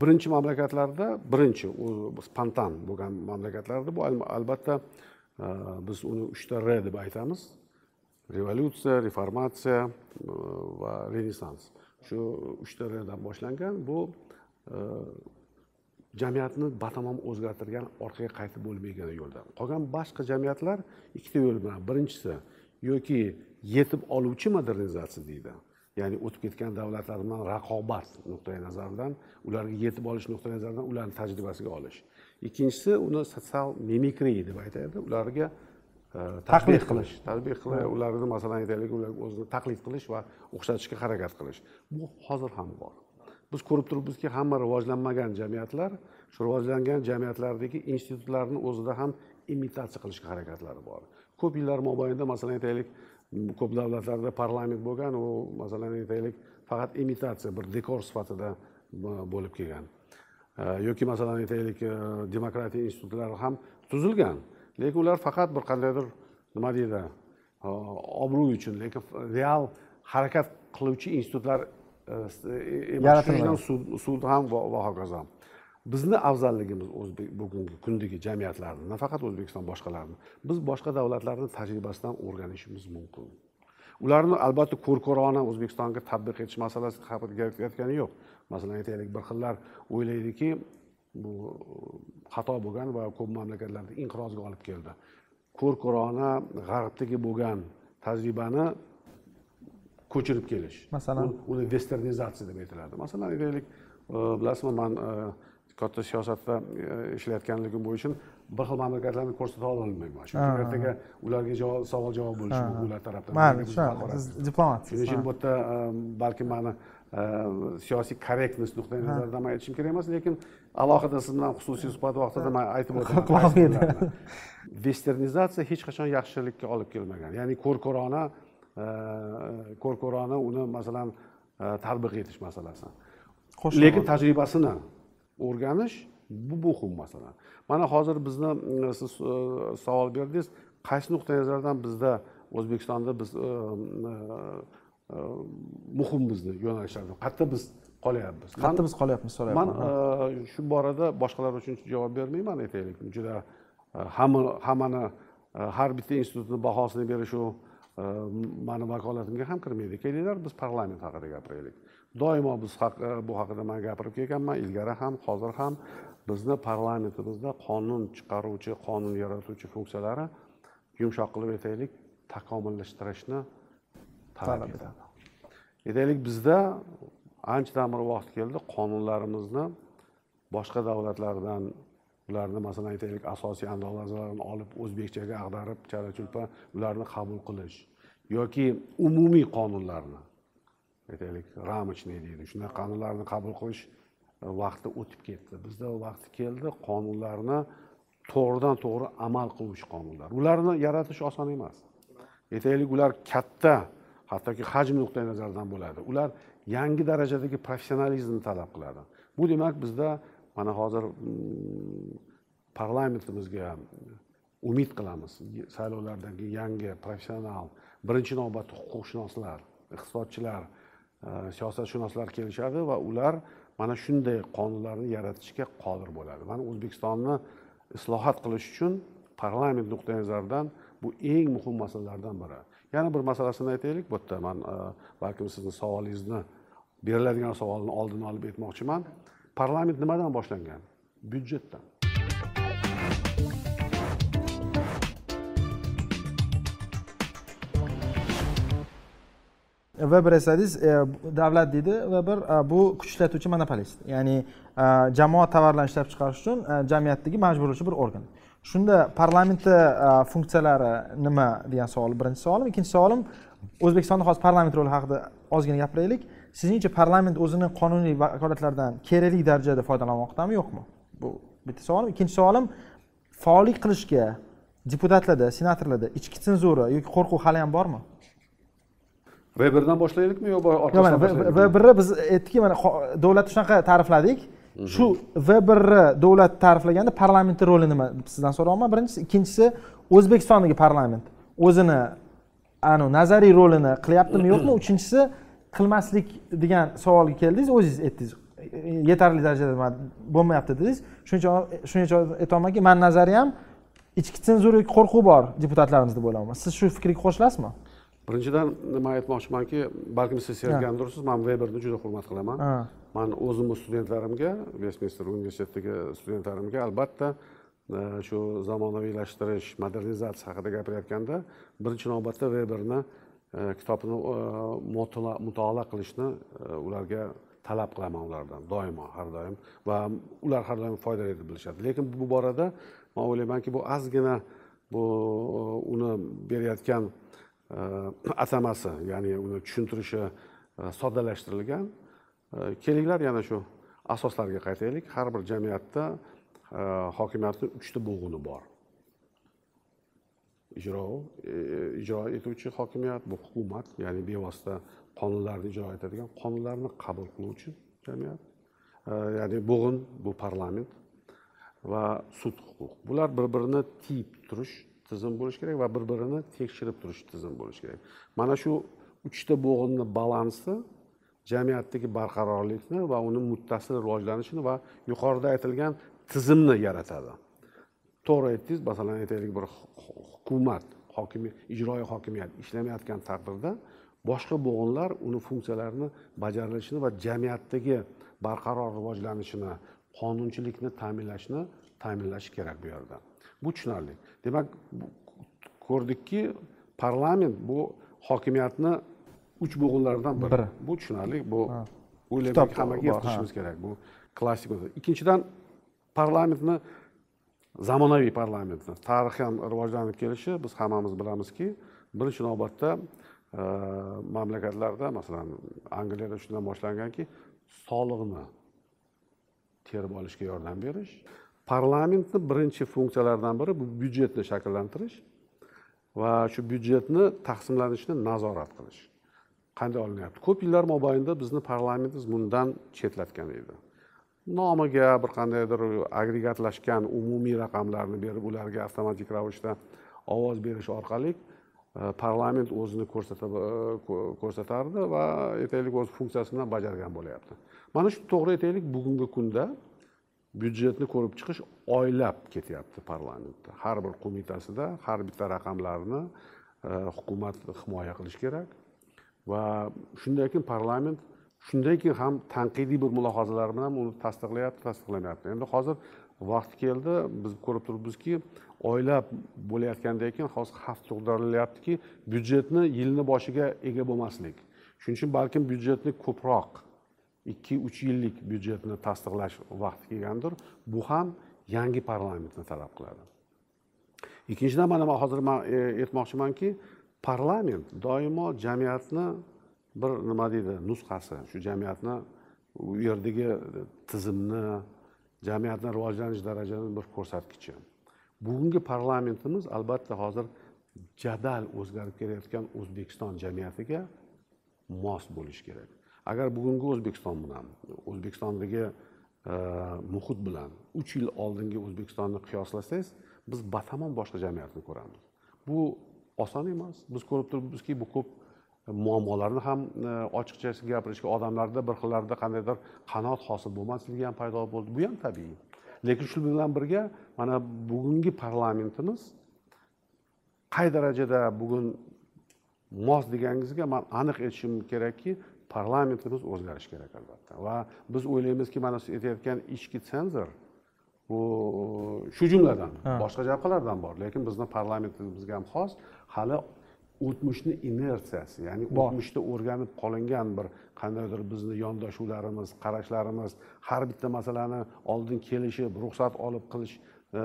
Birinchi mamlakatlarda birinchi spontan bo'lgan mamlakatlarda bu albatta biz uni uchta r deb aytamiz. Revolyutsiya reformatsiya va renessans shu uchta yo'ldan boshlangan. Bu e, jamiyatni batamom o'zgartirgan orqaga qaytib bo'lmaydigan yo'ldan qolgan boshqa jamiyatlar ikkita yo'l bilan. Birinchisi yoki yetib oluvchi modernizatsiya deydi. Ya'ni o'tib ketgan davlatlar bilan raqobat nuqtai nazaridan ularga yetib olish nuqtai nazaridan ularni tajribasiga olish. Ikkinchisi uni sotsial mimikri deb aytadi. Ularga taqlid qilish tadbiq qilib ularni masalan aytaylik ular o'zini taqlid qilish va o'xshatishga harakat qilish bu hozir ham bor biz ko'rib turibmizki hamma rivojlanmagan jamiyatlar shu rivojlangan jamiyatlardagi institutlarni o'zida ham imitatsiya qilishga harakatlari bor. Ko'p yillar mobaynida masalan aytaylik ko'p davlatlarda parlament bo'lgan u masalan aytaylik faqat imitatsiya bir dekor sifatida bo'lib kelgan. Yoki masalan aytaylik demokratiya institutlari ham tuzilgan lekin ular faqat bir qandaydir nima deydi obro' uchun lekin real harakat qiluvchi institutlar emas sud ham va hokazo. Bizni afzalligimiz o'zbek bugungi kundagi jamiyatlarni nafaqat o'zbekiston boshqalarni biz boshqa davlatlarni tajribasidan o'rganishimiz mumkin. Ularni albatta ko'r ko'rona o'zbekistonga tatbiq etish masalasi gapirayotgani yo'q. Masalan aytaylik bir xillar o'ylaydiki bu xato bo'lgan va ko'p mamlakatlarda inqirozga olib keldi. Ko'r ko'rona g'arbdagi bo'lgan tajribani ko'chirib kelish. Masalan? Uni vesternizatsiya deb aytiladi. Masalan aytaylik bilasizmi man katta siyosatda ishlayotganligim bo'yicha bir xil mamlakatlarni ko'rsata olmayman chunki ertaga ularga javob savol javob bo'lishi mumkin ular tarafdan. Mayli tushunaman siz diplomatsiz shuning uchun bu yerda balkim mani siyosiy korrektность nuqtai nazaridan man aytishim kerak emas lekin alohida siz bilan xususiy suhbat vaqtida man aytib [LAUGHS] o'taman. Vesternizatsiya [LAUGHS] hech qachon yaxshilikka olib kelmagan. Ya'ni ko'r ko'rona ko'r ko'rona uni masalan tatbiq etish masalasi. Lekin tajribasini o'rganish bu muhim masala. Mana hozir bizni siz savol berdingiz qaysi nuqtai nazardan bizda o'zbekistonda biz muhim bizni yo'nalishlarda qayerda biz qolyapmiz. Qayerda biz qolyapmiz so'rayapman. Man shu borada boshqalar uchun javob bermayman aytaylik. Juda hamma hammani har bitta institutni bahosini berishu mani vakolatimga ham kirmaydi. Kelinglar biz parlament haqida gapiraylik doimo biz bu haqida man gapirib kelganman. Ilgari ham hozir ham bizni parlamentimizda qonun chiqaruvchi qonun yaratuvchi funksiyalari yumshoq qilib aytaylik takomillashtirishni talab etadi. aytaylik bizda anchadan bir vaqt keldi qonunlarimizni boshqa davlatlardan ularni masalan aytaylik asosiy andazalarini olib o'zbekchaga ag'darib chala chulpa ularni qabul qilish yoki umumiy qonunlarni aytaylik рамочный deydi. Shunday qonunlarni qabul qilish e, vaqti o'tib ketdi. Bizda vaqti keldi. Qonunlarni to'g'ridan to'g'ri amal qiluvchi qonunlar. Ularni yaratish oson emas. Aytaylik ular katta hattoki hajm nuqtai nazaridan bo'ladi. Ular yangi darajadagi professionalizmni talab qiladi. Bu demak bizda mana hozir mm, parlamentimizga umid qilamiz. Saylovlardagi yangi professional birinchi navbatda huquqshunoslar iqtisodchilar Э, siyosatshunoslar kelishadi va ular mana shunday qonunlarni yaratishga qodir bo'ladi. Mana o'zbekistonni islohot qilish uchun parlament nuqtai nazaridan bu eng muhim masalalardan biri. Yana bir masalasini aytaylik bu yerda man e, balkim sizni savolingizni beriladigan savolni oldini olib aytmoqchiman parlament nimadan boshlangan? Byudjetdan va e, bir davlat deydi va bir e, bu kuch ishlatuvchi monopolist ya'ni e, jamoat tovarlarni ishlab chiqarish uchun jamiyatdagi majburlovchi bir organ. Shunda parlamentni funksiyalari nima degan savol birinchi savolim ikkinchi savolim o'zbekistonda hozir parlament roli haqida ozgina gapiraylik. Sizningcha parlament o'zini qonuniy vakolatlaridan kerakli darajada foydalanmoqdami yo'qmi? Bu bitta savolim. Ikkinchi savolim faollik qilishga deputatlarda senatorlarda ichki senzura yoki qo'rquv hali ham bormi? V birdan boshlaylikmi yo orqasidan boshlaylikmi v birni biz aytdikki mana davlatni shunaqa ta'rifladik. Mhm. shu v birni davlat ta'riflaganda parlamentni roli nima sizdan so'rayapman. Birinchisi ikkinchisi o'zbekistondagi parlament o'zini anavi nazariy rolini qilyaptimi yo'qmi? Uchinchisi qilmaslik degan savolga keldingiz o'zingiz aytdingiz. Yetarli darajada bo'lmayapti dedingiz. Shuning uchun shuning uchun aytyapmanki mani nazariyam ichki senzura qo'rquv bor deputatlarimizda deb o'ylayapman siz shu fikrga qo'shilasizmi birinchidan nima aytmoqchimanki balkim siz sezgandursiz man veberni juda hurmat qilaman. Man o'zimni studentlarimga vestminster universitetidagi studentlarimga albatta e, shu zamonaviylashtirish modernizatsiya haqida gapirayotganda birinchi navbatda veberni e, kitobini e, mutolaa qilishni ularga talab qilaman ulardan doimo har doim. Va ular har doim foydali deb bilishadi. Lekin bu borada man o'ylaymanki bu ozgina bu uni berayotgan atamasi ya'ni uni tushuntirishi э, soddalashtirilgan. Э, kelinglar yana shu asoslarga qaytaylik. Har bir jamiyatda э, hokimiyatni uchta bo'g'ini bor. Ijro e, ijro etuvchi hokimiyat bu hukumat ya'ni bevosita qonunlarni ijro etadigan qonunlarni qabul qiluvchi jamiyat. Ya'ni bo'g'in bu parlament va sud huquq bular bir birini tiyib turish tizim bo'lishi kerak va bir birini tekshirib turish tizim bo'lishi kerak. Mana shu uchta bo'g'inni balansi jamiyatdagi barqarorlikni va uni muttasil rivojlanishini va yuqorida aytilgan tizimni yaratadi. To'g'ri aytdingiz masalan aytaylik bir hukumat hokimiy ijroiy hokimiyat ishlamayotgan taqdirda boshqa bo'g'inlar uni funksiyalarini bajarilishini va jamiyatdagi barqaror rivojlanishini qonunchilikni ta'minlashni ta'minlashi kerak bu yerda. Bu tushunarli. Demak ko'rdikki parlament bu hokimiyatni uch bo'g'inlaridan biri. Bu tushunarli. Bu o'ylaymanki hammaga yetkazishimiz kerak. Bu klassik ikkinchidan parlamentni zamonaviy parlamentni. Tarixi ham rivojlanib kelishi biz hammamiz bilamizki birinchi navbatda e, mamlakatlarda masalan angliyada shundan boshlanganki soliqni terib olishga yordam berish parlamentni birinchi funksiyalaridan biri bu byudjetni shakllantirish va shu byudjetni taqsimlanishini nazorat qilish. Qanday olinyapti? Ko'p yillar mobaynida bizni parlamentimiz bundan chetlatgan edi. Nomiga bir qandaydir agregatlashgan umumiy raqamlarni berib ularga avtomatik ravishda ovoz berish orqali e, parlament o'zini ko'rsatib e, ko'rsatardi va aytaylik o'z funksiyasini bajargan bo'lyapti. Mana shu to'g'ri aytaylik bugungi kunda byudjetni ko'rib chiqish oylab ketyapti parlamentda. Har bir qo'mitasida har bitta raqamlarni e, hukumat himoya qilish kerak va shundan keyin parlament shundan keyin ham tanqidiy bir mulohazalar bilan uni tasdiqlayapti tasdiqlamayapti. Endi hozir vaqti keldi biz ko'rib turibmizki oylab bo'layotgandan keyin hozir xavf tug'dirilyaptiki byudjetni yilni boshiga ega bo'lmaslik. Shuning uchun balkim byudjetni ko'proq ikki uch yillik byudjetni tasdiqlash vaqti kelgandir. Bu ham yangi parlamentni talab qiladi. Ikkinchidan mana hozir man e, aytmoqchimanki parlament doimo jamiyatni bir nima deydi nusxasi shu jamiyatni u yerdagi tizimni jamiyatni rivojlanish darajasini bir ko'rsatkichi. Bugungi parlamentimiz albatta hozir jadal o'zgarib kelayotgan o'zbekiston jamiyatiga mos bo'lishi kerak. Agar bugungi o'zbekiston bilan o'zbekistondagi e, muhit bilan uch yil oldingi o'zbekistonni qiyoslasangiz biz batamom boshqa jamiyatni ko'ramiz. Bu oson emas. Biz ko'rib turibmizki bu ko'p e, muammolarni ham e, ochiqchasi gapirishga odamlarda bir xillarda qandaydir qanoat hosil bo'lmasligi ham paydo bo'ldi. Bu ham tabiiy. Lekin shu bilan birga mana bugungi parlamentimiz qay darajada bugun mos deganingizga man aniq aytishim kerakki parlamentimiz o'zgarishi kerak albatta. Va biz o'ylaymizki mana siz aytayotgan ichki senzor bu shu jumladan boshqa jabhalardan bor. Lekin bizni parlamentimizga ham xos hali o'tmishni inertsiyasi ya'ni o'tmishda o'rganib qolingan bir qandaydir bizni yondoshuvlarimiz qarashlarimiz har bitta masalani oldin kelishib ruxsat olib qilish e,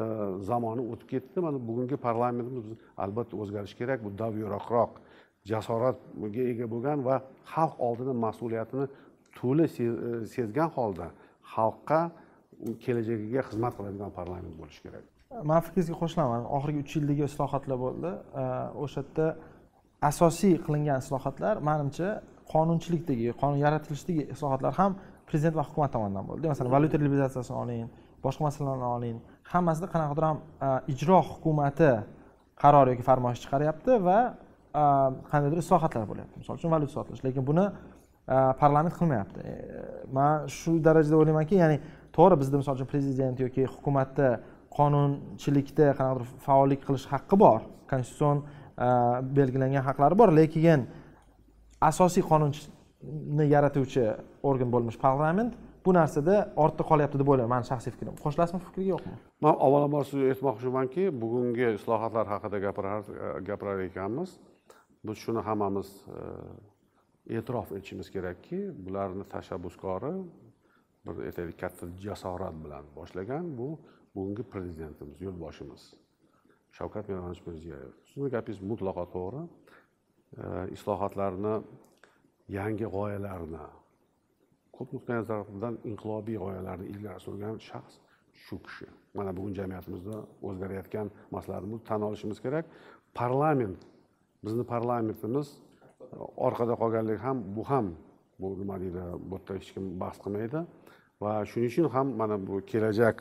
zamoni o'tib ketdi. Mana bugungi parlamentimiz albatta o'zgarishi kerak bu davyuroqroq jasoratga ega bo'lgan va xalq oldida mas'uliyatini to'la e, sezgan holda xalqqa kelajagiga xizmat qiladigan parlament bo'lishi kerak. Man fikringizga qo'shilaman oxirgi uch yildagi islohotlar bo'ldi. E, o'sha yerda asosiy qilingan islohotlar manimcha qonunchilikdagi qonun yaratilishdagi islohotlar ham prezident va hukumat tomonidan bo'ldi. Masalan valyuta liberalizatsiyasini oling boshqa masalalarni oling. Hammasida qanaqadir ham e, ijro hukumati qaror yoki farmoyish chiqaryapti va Ehm, qandaydir islohotlar bo'lyapti. Misol uchun valyuta sotish. Lekin buni e, parlament qilmayapti. E, man shu darajada o'ylaymanki ya'ni to'g'ri bizda misol uchun prezident yoki hukumatda qonunchilikda qanaqadir faollik qilish haqqi bor. Konstitutsion e, belgilangan haqlari bor. Lekin asosiy qonunni yaratuvchi organ bo'lmish parlament bu narsada ortda qolyapti deb o'ylayman. Mani shaxsiy fikrim. Qo'shilasizmi fikrga yo'qmi? Man avvalambor sizga aytmoqchimanki bugungi islohotlar haqida gapirar gapirar ekanmiz. Biz shuni hammamiz e, e'tirof etishimiz kerakki bularni tashabbuskori bir aytaylik katta jasorat bilan boshlagan bu bugungi prezidentimiz yo'lboshimiz. Shavkat miromonovich mirziyoyev sizni gapingiz mutlaqo to'g'ri. E, islohotlarni yangi g'oyalarni ko'p nuqtai nazardan inqilobiy g'oyalarni ilgari surgan shaxs shu kishi. Mana bugun jamiyatimizda o'zgarayotgan masalalarni tan olishimiz kerak. Parlament bizni parlamentimiz orqada qolganligi ham bu ham bu nima deydi bu yerda hech kim bahs qilmaydi. Va shuning uchun ham mana bu kelajak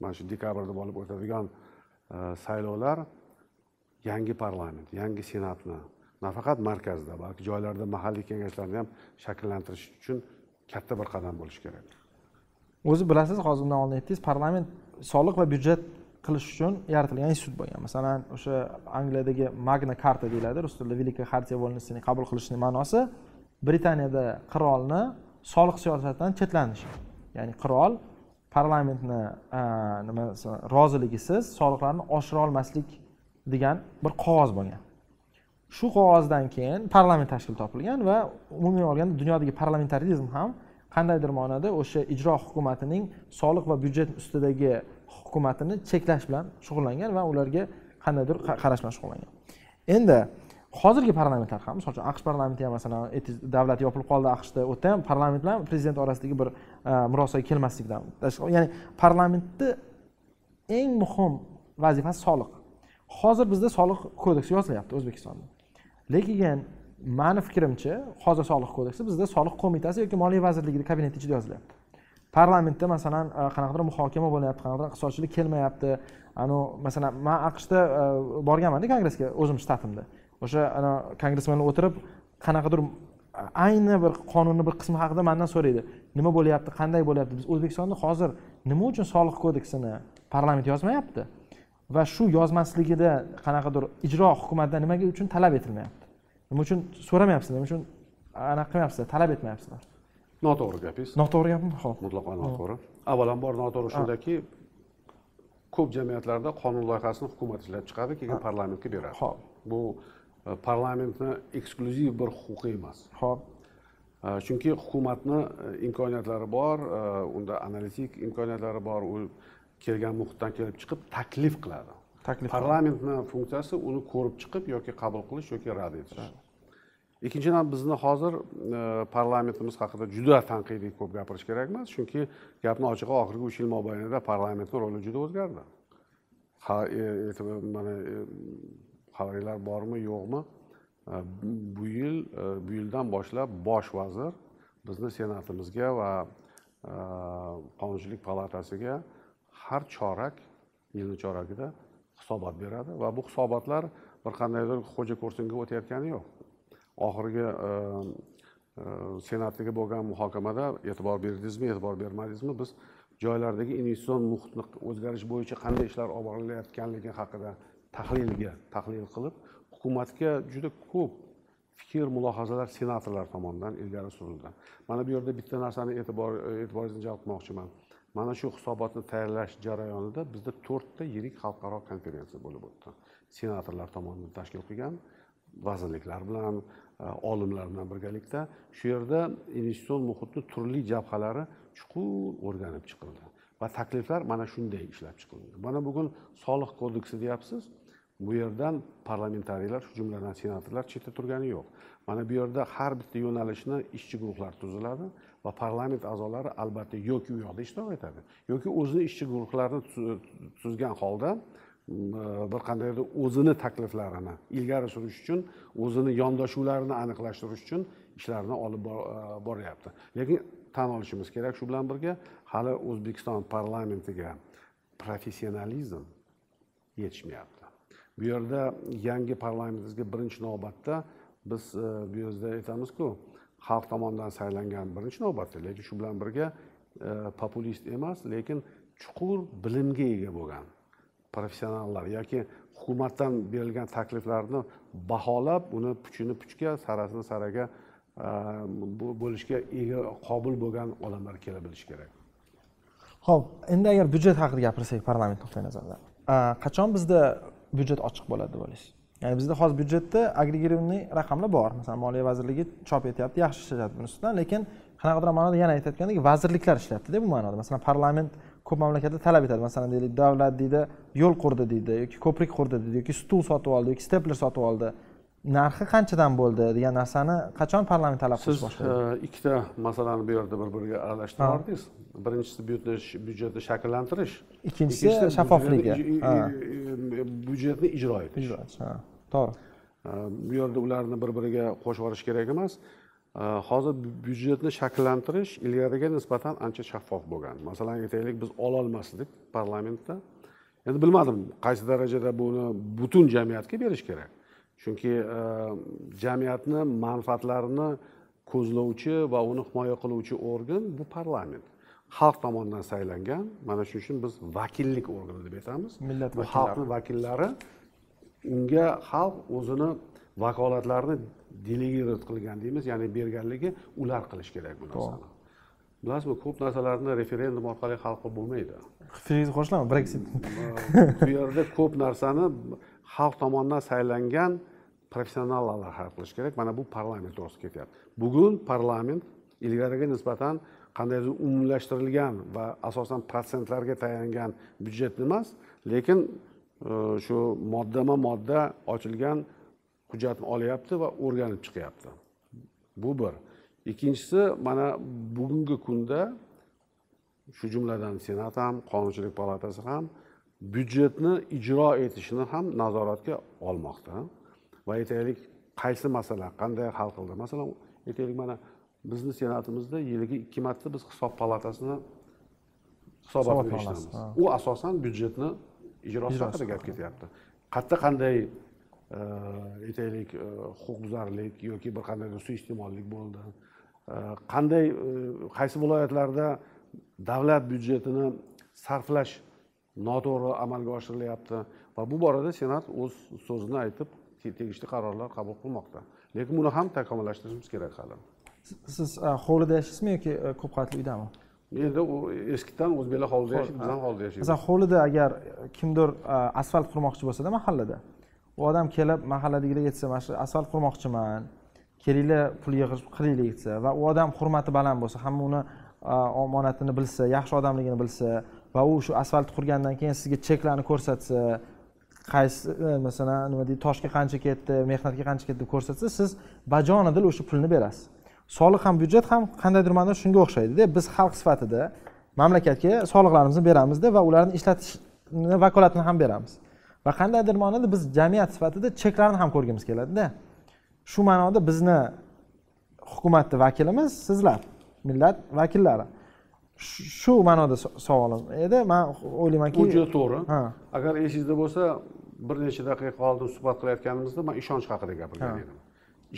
mana shu dekabrda bo'lib o'tadigan e, saylovlar yangi parlament yangi senatni nafaqat markazda balki joylarda mahalliy kengashlarni ham shakllantirish uchun katta bir qadam bo'lishi kerak. O'zi bilasiz hozir bundan oldin aytdingiz parlament soliq va byudjet qilish uchun yaratilgan institut bo'lgan. Masalan o'sha angliyadagi magna karta deyiladi rus tilida великая хартия вольностей qabul qilishni ma'nosi britaniyada qirolni soliq siyosatidan chetlanish ya'ni qirol parlamentni nima roziligisiz soliqlarni oshira olmaslik degan bir qog'oz bo'lgan. Shu qog'ozdan keyin parlament tashkil topilgan va umumiy olganda dunyodagi parlamentarizm ham qandaydir ma'noda o'sha ijro hukumatining soliq va byudjet ustidagi hukumatini cheklash bilan shug'ullangan va ularga qandaydir qarash bilan shug'ullangan. Endi hozirgi parlamentlar ham misol uchun aqsh parlamenti ham masalan davlat yopilib qoldi aqshda u yerda ham parlament bilan prezident orasidagi bir e, murosaga kelmaslikdan ya'ni parlamentni eng muhim vazifasi soliq. Hozir bizda soliq kodeksi yozilyapti o'zbekistonda. Lekin mani fikrimcha hozir soliq kodeksi bizda soliq qo'mitasi yoki moliya vazirligini kabineti ichida yozilyapti. Parlamentda masalan e, qanaqadir muhokama bo'lyapti qanaqadir iqtisodchilik kelmayapti. Anavi masalan man aqshda e, borganmanda kongressga o'zim shtatimda. O'sha ana kongressmenlar o'tirib qanaqadir e, ayni bir qonunni bir qismi haqida mandan so'raydi. Nima bo'lyapti qanday bo'lyapti? Biz o'zbekistonda hozir nima uchun soliq kodeksini parlament yozmayapti? Va shu yozmasligida qanaqadir ijro hukumatdan nimaga uchun talab etilmayapti? Nima uchun so'ramayapsizlar? Nima uchun anaqa qilmayapsizlar? Talab etmayapsizlar? Noto'g'ri gapingiz noto'g'ri gapmi? Ho'p mutlaqo noto'g'ri. Avvalambor noto'g'ri shundaki ko'p jamiyatlarda qonun loyihasini hukumat ishlab chiqadi keyin parlamentga beradi. Ho'p bu e, parlamentni eksklyuziv bir huquqi emas. Ho'p e, chunki hukumatni e, imkoniyatlari bor unda analitik imkoniyatlari bor u kelgan muhitdan kelib chiqib taklif qiladi. Taklif parlamentni funksiyasi uni ko'rib chiqib yoki qabul qilish yoki rad etish ikkinchidan bizni hozir e, parlamentimiz haqida juda tanqidiy ko'p gapirish kerak emas chunki gapni ochig'i oxirgi uch yil mobaynida parlamentni roli juda o'zgardi. E, e, mana xabaringlar bormi yo'qmi? Bu yil bu yildan boshlab bosh vazir bizni senatimizga va qonunchilik palatasiga har chorak yilni choragida hisobot beradi. Va bu hisobotlar bir qandaydir xo'ja ko'rsinga o'tayotgani yo'q. Oxirgi ehm, ehm, senatdagi bo'lgan muhokamada e'tibor berdingizmi e'tibor bermadingizmi? Biz joylardagi investitsion muhitni o'zgarish bo'yicha qanday ishlar olib borilayotganligi haqida tahlilga tahlil qilib hukumatga juda ko'p fikr mulohazalar senatorlar tomonidan ilgari surildi mana bu yerda bitta narsani e'tibor e'tiboringizni jalb qilmoqchiman. Mana shu hisobotni tayyorlash jarayonida bizda to'rtta yirik xalqaro konferensiya bo'lib o'tdi. Senatorlar tomonidan tashkil qilgan vazirliklar bilan E, olimlar bilan birgalikda shu yerda investitsion muhitni turli jabhalari chuqur o'rganib chiqildi. Va takliflar mana shunday ishlab chiqildi. Mana bugun soliq kodeksi deyapsiz bu yerdan parlamentariylar shu jumladan senatorlar chetda turgani yo'q. Mana bu yerda har bitta yo'nalishni ishchi guruhlar tuziladi va parlament a'zolari albatta yoki u yoqda ishtirok etadi yoki o'zini ishchi guruhlarini tuzgan holda bir qandaydir o'zini takliflarini ilgari surish uchun o'zini yondashuvlarini aniqlashtirish uchun ishlarni olib e, boryapti. Lekin tan olishimiz kerak shu bilan birga hali o'zbekiston parlamentiga professionalizm yetishmayapti. Bu yerda yangi parlamentimizga birinchi navbatda biz e, bu yerda aytamizku xalq tomonidan saylangan birinchi navbatda. Lekin shu bilan birga e, populist emas lekin chuqur bilimga ega bo'lgan professionallar yoki hukumatdan berilgan takliflarni baholab uni puchini puchga sarasini saraga ehm, bo'lishga ega qobil bo'lgan odamlar kela bilishi kerak. Ho'p endi agar byudjet haqida gapirsak parlament nuqtai nazaridan ehm, qachon bizda byudjet ochiq bo'ladi deb o'ylaysiz ya'ni bizda hozir byudjetda agregirованный raqamlar bor. Masalan moliya vazirligi chop etyapti yaxshi ishlayapti buni ustidan lekin qanaqadir ma'noda yana aytayotgandek vazirliklar ishlayaptida bu ma'noda. Masalan parlament ko'p mamlakatlar talab etadi. Masalan deylik davlat deydi yo'l qurdi deydi yoki ko'prik qurdi deydi yoki stul sotib oldi yoki stepler sotib oldi. Narxi qanchadan bo'ldi degan narsani qachon parlament talab qilish boshlaydi siz e, ikkita masalani bu yerda bir biriga aralashtirib yubordingiz birinchisi byudjetni shakllantirish. Ikkinchisi shaffofligi byudjetni ijro etish. Ijro etish to'g'ri bu yerda ularni bir biriga qo'shib yuborish kerak emas hozir byudjetni shakllantirish ilgariga nisbatan ancha shaffof bo'lgan. Masalan aytaylik biz ololmasdik parlamentda. Endi bilmadim qaysi darajada buni butun jamiyatga berish kerak. Chunki e, jamiyatni manfaatlarini ko'zlovchi va uni himoya qiluvchi organ bu parlament. Xalq tomonidan saylangan. Mana shuning uchun biz vakillik organi deb aytamiz. Millat bu xalqni vakillari unga xalq o'zini vakolatlarini delegirat qilgan deymiz ya'ni berganligi ular qilish kerak bu narsani. Bilasizmi ko'p narsalarni referendum orqali hal qilib bo'lmaydi. Fikringizni qo'shilaman breksit [LAUGHS] bu yerda ko'p narsani xalq tomonidan saylangan professionallar hal qilishi kerak. Mana bu parlament to'g'risida ketyapti. Bugun parlament ilgariga nisbatan qandaydir umumlashtirilgan va asosan protsentlarga tayangan byudjetni emas lekin e, shu moddama modda ochilgan hujjatni olyapti va o'rganib chiqyapti. Bu bir. Ikkinchisi mana bugungi kunda shu jumladan senat ham qonunchilik palatasi ham byudjetni ijro etishni ham nazoratga olmoqda. Va aytaylik qaysi masala qanday hal qildi? Masalan aytaylik mana bizni senatimizda yiliga ikki marta biz hisob palatasini hisobotini eshitamiz. U asosan byudjetni ijrosi haqida gap ketyapti. Qayerda qanday aytaylik e, huquqbuzarlik yoki bir qandaydir suiiste'mollik bo'ldi e, qanday qaysi viloyatlarda davlat byudjetini sarflash noto'g'ri amalga oshirilyapti va bu borada senat o'z so'zini aytib tegishli qarorlar qabul qilmoqda lekin buni ham takomillashtirishimiz kerak hali siz hovlida yashaysizmi yoki e, ko'p qavatli uydami endi u eskidan o'zbeklar hovlida yashaydi biz ham hovlida yashaymiz masalan hovlida agar kimdir asfalt qurmoqchi bo'lsada mahallada u odam kelib mahalladagilarga aytsa mana shu asfalt qurmoqchiman kelinglar pul yig'ib qilaylik desa va u odam hurmati baland bo'lsa hamma uni omonatini bilsa yaxshi odamligini bilsa va u shu asfalt qurgandan keyin sizga cheklarni ko'rsatsa qaysi e, masalan nima deydi toshga qancha ketdi mehnatga qancha ketdi deb ko'rsatsa siz bajonidil o'sha pulni berasiz. Soliq ham byudjet ham qandaydir ma'noda shunga o'xshaydida biz xalq sifatida mamlakatga soliqlarimizni beramizda va ularni ishlatishni vakolatini ham beramiz. Va qandaydir ma'noda biz jamiyat sifatida cheklarni ham ko'rgimiz keladida. Shu ma'noda bizni hukumatni vakilimiz sizlar millat vakillari. Shu ma'noda savolim edi. Man o'ylaymanki bu juda to'g'ri. Agar esingizda bo'lsa bir necha daqiqa oldin suhbat qilayotganimizda man ishonch haqida gapirgan edim.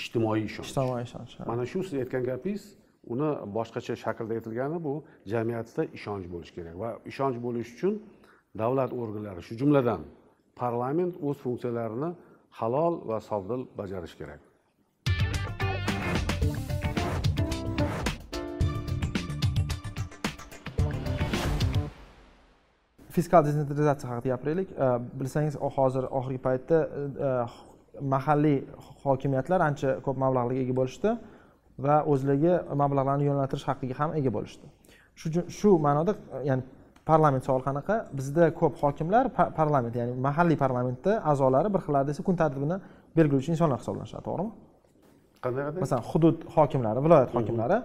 Ijtimoiy ishonch. Ijtimoiy ishonch mana shu siz aytgan gapingiz uni boshqacha shaklda aytilgani bu jamiyatda ishonch bo'lishi kerak va ishonch bo'lishi uchun davlat organlari shu jumladan parlament o'z funksiyalarini halol va sodil bajarishi kerak. Fiskal desentralizatsiya haqida gapiraylik. Bilsangiz hozir oxirgi paytda e, e, mahalliy hokimiyatlar ancha ko'p mablag'larga ega bo'lishdi va o'zlariga mablag'larni yo'naltirish haqqiga ham ega bo'lishdi. Shu shu ma'noda e, ya'ni parlament savol qanaqa? Bizda ko'p hokimlar parlament ya'ni mahalliy parlamentda a'zolari bir xillar desa kun tartibini belgilovchi insonlar hisoblanishadi to'g'rimi? Qanday masalan hudud hokimlari viloyat hokimlari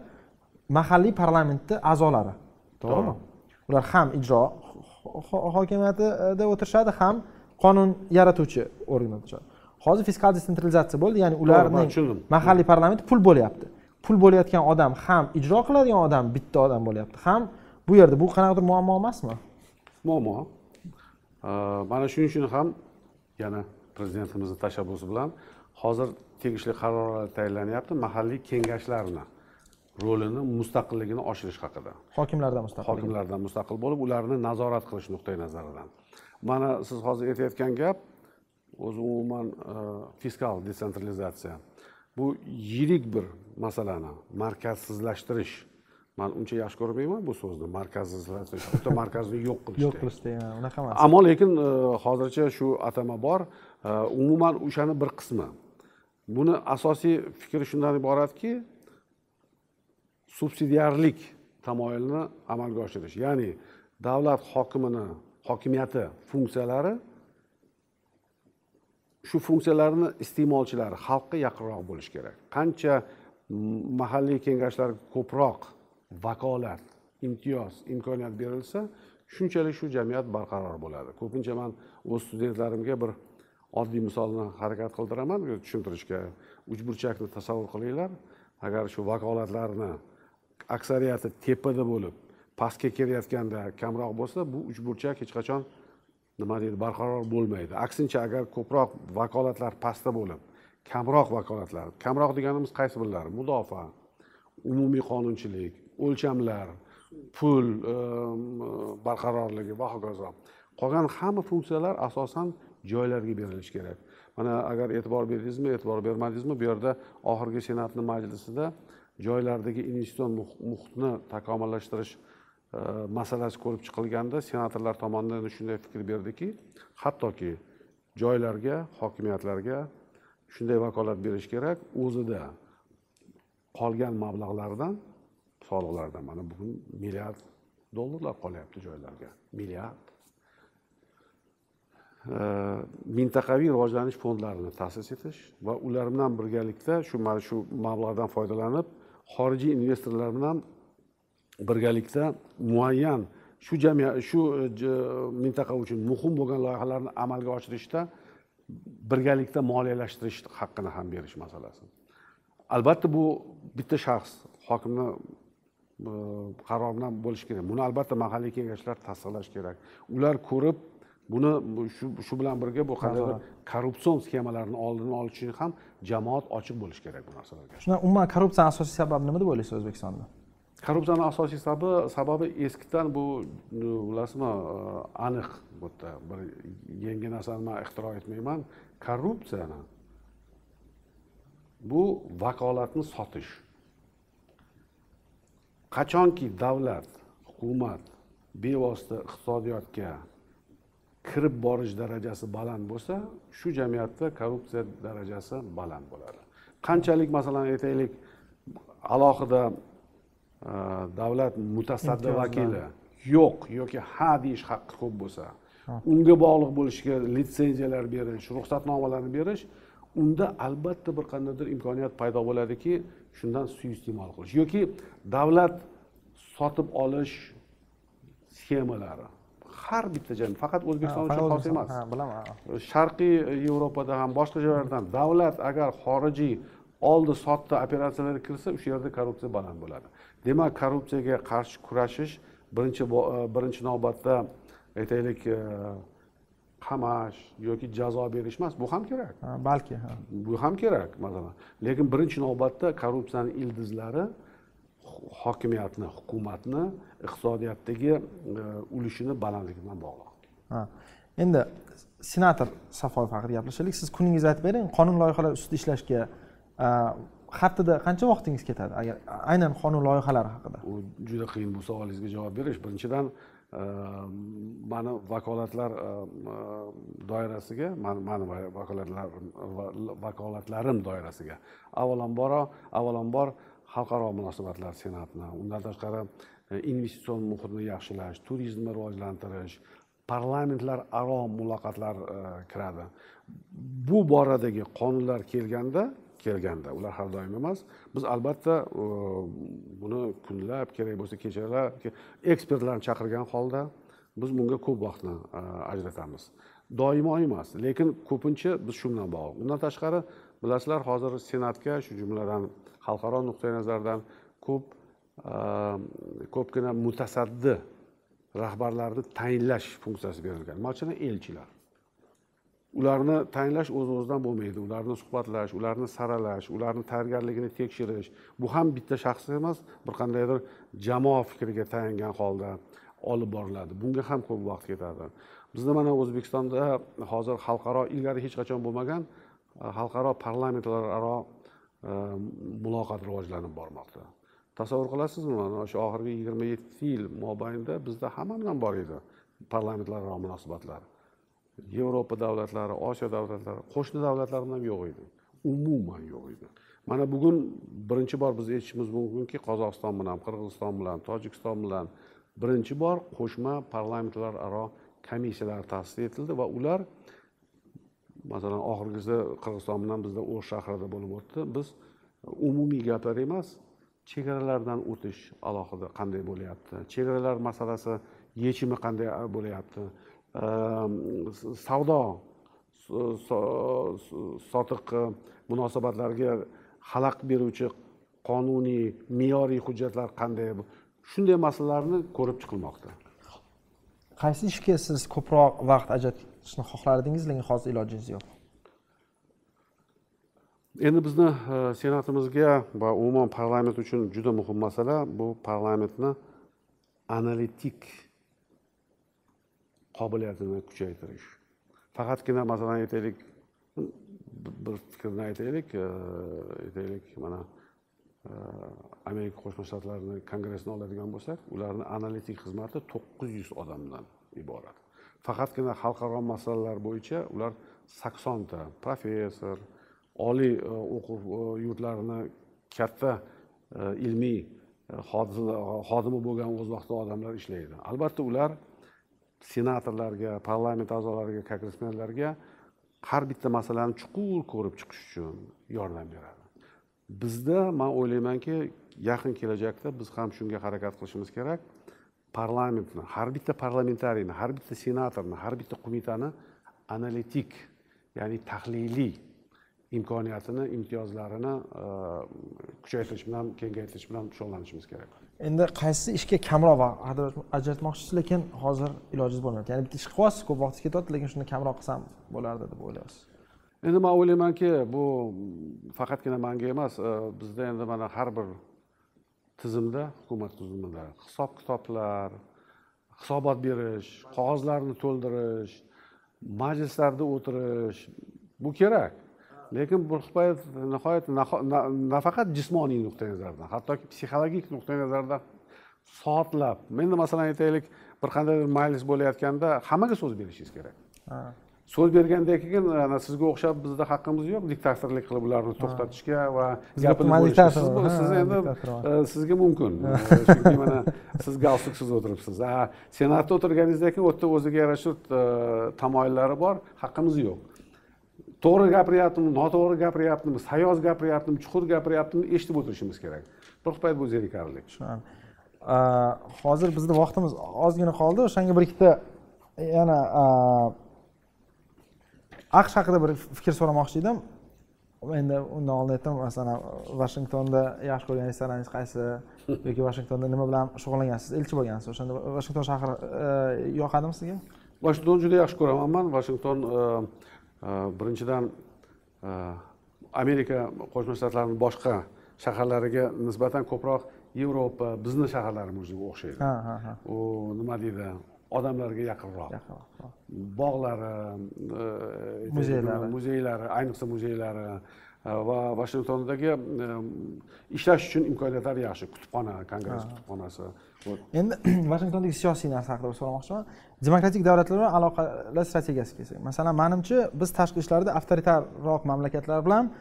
mahalliy parlamentni a'zolari to'g'rimi? Ular ham ijro hokimiyatida o'tirishadi ham qonun yaratuvchi organda o'tirishadi. Hozir fiskal desentralizatsiya bo'ldi ya'ni ularning mahalliy parlamenti pul bo'lyapti. Pul bo'layotgan odam ham ijro qiladigan odam bitta odam bo'lyapti. Ham bu yerda bu qanaqadir muammo emasmi? Muammo. Mana shuning uchun ham yana prezidentimizni tashabbusi bilan hozir tegishli qarorlar tayinlanyapti mahalliy kengashlarni rolini mustaqilligini oshirish haqida. Hokimlardan mustaqil hokimlardan mustaqil bo'lib ularni nazorat qilish nuqtai nazaridan. Mana siz hozir aytayotgan gap o'zi umuman e, fiskal detsentralizatsiya bu yirik bir masalani markazsizlashtirish man uncha yaxshi ko'rmayman bu so'zni. Markazsizlashtirish hatto markazni yo'q qilish yo'q qilish degan unaqa emas. Ammo lekin e, hozircha shu atama bor. E, umuman o'shani bir qismi. Buni asosiy fikri shundan iboratki subsidiarlik tamoyilini amalga oshirish. Ya'ni davlat hokimini hokimiyati funksiyalari shu funksiyalarni iste'molchilari xalqqa yaqinroq bo'lishi kerak. Qancha mahalliy kengashlarga ko'proq vakolat imtiyoz imkoniyat berilsa shunchalik shu jamiyat barqaror bo'ladi. Ko'pincha man o'z studentlarimga bir oddiy misolni harakat qildiraman tushuntirishga uchburchakni tasavvur qilinglar. Agar shu vakolatlarni aksariyati tepada bo'lib pastga kelayotganda kamroq bo'lsa bu uchburchak hech qachon nima deydi barqaror bo'lmaydi. Aksincha agar ko'proq vakolatlar pastda bo'lib kamroq vakolatlar kamroq deganimiz qaysi birlari mudofaa umumiy qonunchilik o'lchamlar pul e, barqarorligi va hokazo. Qolgan hamma funksiyalar asosan joylarga berilishi kerak. Mana agar e'tibor berdingizmi e'tibor bermadingizmi bu yerda oxirgi senatni majlisida joylardagi investitsion muhitni takomillashtirish e, masalasi ko'rib chiqilganda senatorlar tomonidan shunday fikr berdiki hattoki joylarga hokimiyatlarga shunday vakolat berish kerak. O'zida qolgan mablag'lardan soliqlardan mana bugun milliard dollarlar qolyapti joylarga. Milliard mintaqaviy rivojlanish fondlarini ta'sis etish va ular bilan birgalikda shu mana shu mablag'dan foydalanib xorijiy investorlar bilan birgalikda muayyan shu jamiyat shu e, e, mintaqa uchun muhim bo'lgan loyihalarni amalga oshirishda birgalikda moliyalashtirish haqqini ham berish masalasi. Albatta bu bitta shaxs hokimni qarori bilan bo'lishi kerak. Buni albatta mahalliy kengashlar tasdiqlashi kerak. Ular ko'rib buni shu bilan birga bu qandaydir korrupsion sxemalarni oldini olish uchun ham jamoat ochiq bo'lishi kerak bu narsalarga shundan umuman korrupsiyani asosiy sababi nima deb o'ylaysiz o'zbekistonda? Korrupsiyani asosiy sababi sababi eskidan bu bilasizmi aniq bu yerda bir yangi narsani man ixtiro etmayman. Korrupsiyani bu vakolatni sotish qachonki davlat hukumat bevosita iqtisodiyotga kirib borish darajasi baland bo'lsa shu jamiyatda korrupsiya darajasi baland bo'ladi. Qanchalik masalan aytaylik alohida e, davlat mutasaddi vakili yo'q yoki ha deyish haqqi ko'p bo'lsa unga bog'liq bo'lishiga litsenziyalar berish ruxsatnomalarni berish unda albatta bir qandaydir imkoniyat paydo bo'ladiki shundan suiiste'mol qilish yoki davlat sotib olish sxemalari. Har bitta joy faqat o'zbekiston uchun xos emas. Bilaman. Sharqiy yevropada ham boshqa joylardan davlat agar xorijiy oldi sotdi operatsiyalarga kirsa o'sha yerda korrupsiya baland bo'ladi. Demak korrupsiyaga qarshi kurashish birinchi birinchi navbatda aytaylik e, qamash yoki jazo berish emas bu ham kerak. Balki bu ham kerak masalan. Lekin birinchi navbatda korrupsiyani ildizlari hokimiyatni hukumatni iqtisodiyotdagi e, ulushini balandligi bilan bog'liq endi senator safoyev haqida gaplashaylik. Siz kuningizni aytib bering qonun loyihalari ustida ishlashga e, haftada qancha vaqtingiz ketadi? Agar aynan qonun loyihalari haqida. U juda qiyin bu savolingizga javob berish. Birinchidan Ehm, mani vakolatlar ehm, doirasiga mani vakolatlar vakolatlarim doirasiga. Avvalambor avvalambor xalqaro munosabatlar senatini undan tashqari e, investitsion muhitni yaxshilash turizmni rivojlantirish parlamentlararo muloqotlar e, kiradi. Bu boradagi qonunlar kelganda kelganda. Ular har doim emas. Biz albatta buni kunlab kerak bo'lsa kechalab ekspertlarni chaqirgan holda biz bunga ko'p vaqtni ajratamiz. Doimo emas lekin ko'pincha biz shu bilan bog'liq. Undan tashqari bilasizlar hozir senatga shu jumladan xalqaro nuqtai nazardan ko'p ko'pgina mutasaddi rahbarlarni tayinlash funksiyasi berilgan. Masalan elchilar. Ularni tayinlash o'z o'zidan bo'lmaydi. Ularni suhbatlash ularni saralash ularni tayyorgarligini tekshirish. Bu ham bitta shaxs emas bir qandaydir jamoa fikriga tayangan holda olib boriladi. Bunga ham ko'p vaqt ketadi. Bizda mana o'zbekistonda hozir xalqaro ilgari hech qachon bo'lmagan e, xalqaro parlamentlararo e, muloqot rivojlanib bormoqda. Tasavvur qilasizmi mana shu oxirgi yigirma yetti yil mobaynida bizda hamma bilan bor edi parlamentlararo munosabatlar. Yevropa davlatlari osiyo davlatlari qo'shni davlatlar ham yo'q edi. Umuman yo'q edi. Mana bugun birinchi bor biz aytishimiz mumkinki qozog'iston bilan qirg'iziston bilan tojikiston bilan birinchi bor qo'shma parlamentlararo komissiyalar ta'sis etildi va ular masalan oxirgisi qirg'iziston bilan bizda o'sh shahrida bo'lib o'tdi. Biz umumiy gaplar emas chegaralardan o'tish alohida qanday bo'lyapti? Chegaralar masalasi yechimi qanday bo'lyapti? Savdo sotiq munosabatlariga xalaqit beruvchi qonuniy me'yoriy hujjatlar qanday shunday masalalarni ko'rib chiqilmoqda. Qaysi ishga siz ko'proq vaqt ajratishni xohlardingiz lekin hozir ilojingiz yo'q. Endi bizni e, senatimizga va umuman parlament uchun juda muhim masala. Bu parlamentni analitik qobiliyatini kuchaytirish. Faqatgina masalan aytaylik bir fikrni aytaylik e, aytaylik mana e, amerika qo'shma shtatlarini kongressini oladigan bo'lsak ularni analitik xizmati to'qqiz yuz odamdan iborat. Faqatgina xalqaro masalalar bo'yicha ular saksonta professor oliy e, o'quv yurtlarini katta ilmiy xodimi bo'lgan o'z vaqtida odamlar ishlaydi. Albatta ular senatorlarga parlament a'zolariga kongressmenlarga har bitta masalani chuqur ko'rib chiqish uchun yordam beradi. Bizda man o'ylaymanki yaqin kelajakda biz ham shunga harakat qilishimiz kerak. Parlamentni har bitta parlamentariyni har bitta senatorni har bitta qo'mitani analitik ya'ni tahliliy imkoniyatini imtiyozlarini kuchaytirish bilan kengaytirish bilan shug'ullanishimiz kerak. Endi qaysi ishga kamroq ajratmoqchisiz lekin hozir ilojingiz bo'lmayapti ya'ni bitta ish qilyapsiz ko'p vaqt ketyapti lekin shuni kamroq qilsam bo'lardi deb o'ylayapsiz. Endi man o'ylaymanki bu faqatgina manga emas e, bizda endi mana har bir tizimda hukumat tizimida hisob kitoblar hisobot berish qog'ozlarni to'ldirish majlislarda o'tirish bu kerak. Lekin payt nihoyat nafaqat jismoniy nuqtai nazardan hattoki psixologik nuqtai nazardan soatlab endi masalan aytaylik bir qandaydir majlis bo'layotganda hammaga so'z berishingiz kerak. So'z bergandan keyin ana sizga o'xshab bizda haqqimiz yo'q diktatorlik qilib ularni to'xtatishga va gapini siz endi e, sizga mumkin. Chunki mana siz galstuksiz o'tiribsiz. Senatda o'tirganingizdan keyin u yerda o'ziga yarasha e, tamoyillari bor haqqimiz yo'q to'g'ri gapiryaptimi noto'g'ri gapiryaptimi sayoz gapiryaptimi chuqur gapiryaptimi eshitib o'tirishimiz kerak. Bir payt bu zerikarli tushunarli hozir bizni vaqtimiz ozgina qoldi. O'shanga bir ikkita yana aqsh haqida bir fikr so'ramoqchi edim. Endi undan oldin aytdim masalan vashingtonda yaxshi ko'rgan restoraningiz qaysi yoki vashingtonda nima bilan shug'ullangansiz? Elchi bo'lgansiz. O'shanda vashington shahri yoqadimi sizga? Vashington juda yaxshi ko'raman. Man vashington birinchidan amerika qo'shma shtatlarini boshqa shaharlariga nisbatan ko'proq yevropa bizni shaharlarimizga o'xshaydi. U nima deydi? Odamlarga yaqinroq. Bog'lari muzeylari. muzeylari ayniqsa muzeylari va vashingtondagi ishlash uchun imkoniyatlari yaxshi kutubxona kongress kutubxonasi endi vashingtondagi siyosiy narsa haqida so'ramoqchiman demokratik davlatlar bilan aloqalar strategiyasiga kelsak masalan manimcha biz tashqi ishlarda avtoritarroq mamlakatlar bilan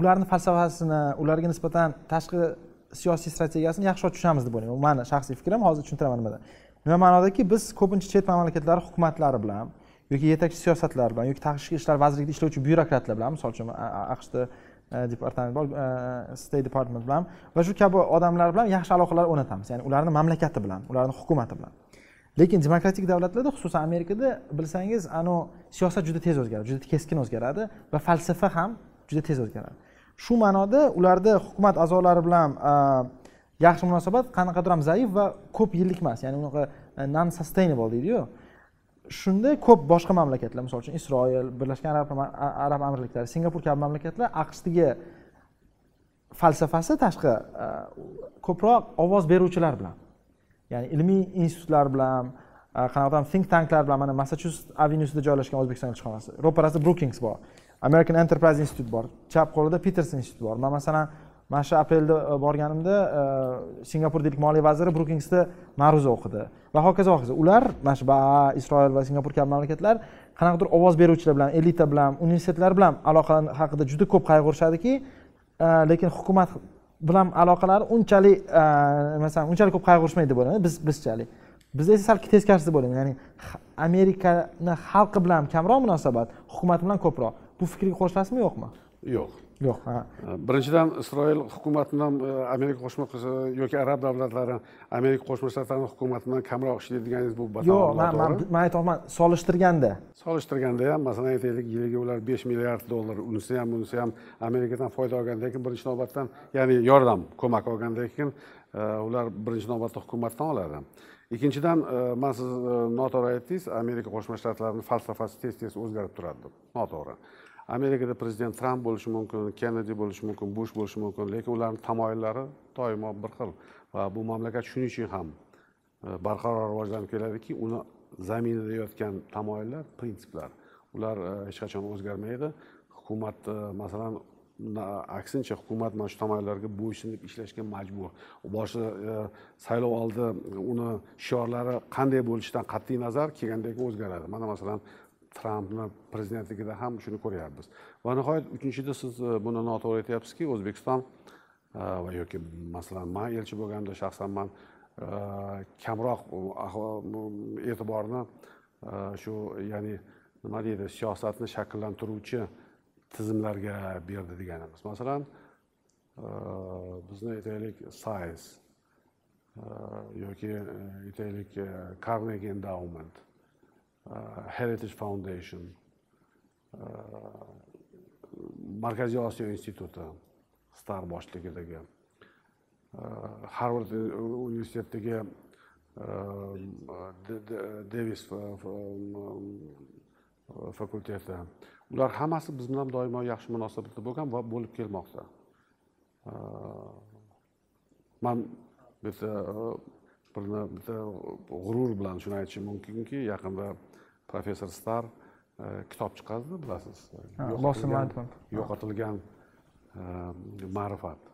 ularni falsafasini ularga nisbatan tashqi siyosiy strategiyasini yaxshiroq tushunamiz deb o'ylayman bu mani shaxsiy fikrim hozir tushuntiraman nimada nima ma'nodaki biz ko'pincha chet mamlakatlar hukumatlari bilan yoki yetakchi siyosatlar bilan yoki tashqi ishlar vazirligida ishlovchi byurokratlar bilan misol uchun aqshda e, departament bor e, state department bilan va shu kabi odamlar bilan yaxshi aloqalar o'rnatamiz ya'ni ularni mamlakati bilan ularni hukumati bilan. Lekin demokratik davlatlarda xususan amerikada bilsangiz anu siyosat juda tez o'zgaradi juda keskin o'zgaradi va falsafa ham juda tez o'zgaradi. Shu ma'noda ularda hukumat a'zolari bilan e, yaxshi munosabat qanaqadir ham zaif va ko'p yillik emas. Ya'ni unaqa non sustainable deydiyu. Shunda ko'p boshqa mamlakatlar misol uchun isroil birlashgan arab arab amirliklari singapur kabi mamlakatlar aqshdagi falsafasi tashqi e, ko'proq ovoz beruvchilar bilan ya'ni ilmiy institutlar bilan e, qanaqadir think tanklar bilan mana massachusets avenuesida joylashgan o'zbekiston elchixonasi ro'parasida brookings bor american enterprise institute bor chap qo'lida peterson institute bor man masalan mana shu aprelda e, borganimda singapur singapurdagi moliya vaziri brukingsda ma'ruza o'qidi. Va hokazo hokazo ular mana shu baa isroil va singapur kabi mamlakatlar qanaqadir ovoz beruvchilar bilan elita bilan universitetlar bilan aloqa haqida juda ko'p qayg'urishadiki e, lekin hukumat bilan aloqalari unchalik masalan unchalik ko'p qayg'urishmaydi deb o'ylayman biz bizchalik. Bizda esa sal teskarisi deb o'ylayman ya'ni amerikani xalqi bilan kamroq munosabat hukumat bilan ko'proq. Bu fikrga qo'shilasizmi yo'qmi? Yo'q. Yo'q ha. Birinchidan isroil hukumatidan amerika qo'shma yoki arab davlatlari amerika qo'shma shtatlarini hukumatidan kamroq ishlaydiganingiz bu yo'q man man aytyapman solishtirganda. Solishtirganda ham masalan aytaylik yiliga ular besh milliard dollar unisi ham bunisi ham amerikadan foyda olgandan keyin birinchi navbatdan ya'ni yordam ko'mak olgandan keyin ular birinchi navbatda hukumatdan oladi. Ikkinchidan man siz noto'g'ri aytdingiz amerika qo'shma shtlatlarini falsafasi tez tez o'zgarib turadi. Deb noto'g'ri amerikada prezident tramp bo'lishi mumkin kennedi bo'lishi mumkin bush bo'lishi mumkin lekin ularni tamoyillari doimo bir xil. Va bu mamlakat shuning uchun ham e, barqaror rivojlanib keladiki uni zaminida yotgan tamoyillar prinsiplar ular e, hech qachon o'zgarmaydi. Hukumat e, masalan aksincha hukumat mana shu tamoyillarga bo'ysunib ishlashga majbur. Boshida saylov oldi uni shiorlari qanday bo'lishidan qat'iy nazar kelgandan keyin o'zgaradi. Mana masalan trampni prezidentligida ham shuni ko'ryapmiz. Va nihoyat uchinchida siz e, buni noto'g'ri aytyapsizki o'zbekiston e, va yoki masalan man elchi bo'lganimda shaxsan man e, kamroq e'tiborni shu ya'ni nima deydi siyosatni shakllantiruvchi tizimlarga berdi deganimiz. Masalan bizni aytaylik sais yoki aytaylik carnegie endowment. Uh, heritage foundation uh, markaziy osiyo instituti star boshchiligidagi uh, harvard universitetidagi devis um, um, fakulteti. Ular hammasi biz bilan doimo yaxshi munosabatda bo'lgan va bo'lib kelmoqda. Man bitta birini bitta g'urur bilan shuni aytishim mumkinki yaqinda professor star e, kitob chiqardi bilasiz. Yo'qotilgan e, ma'rifat.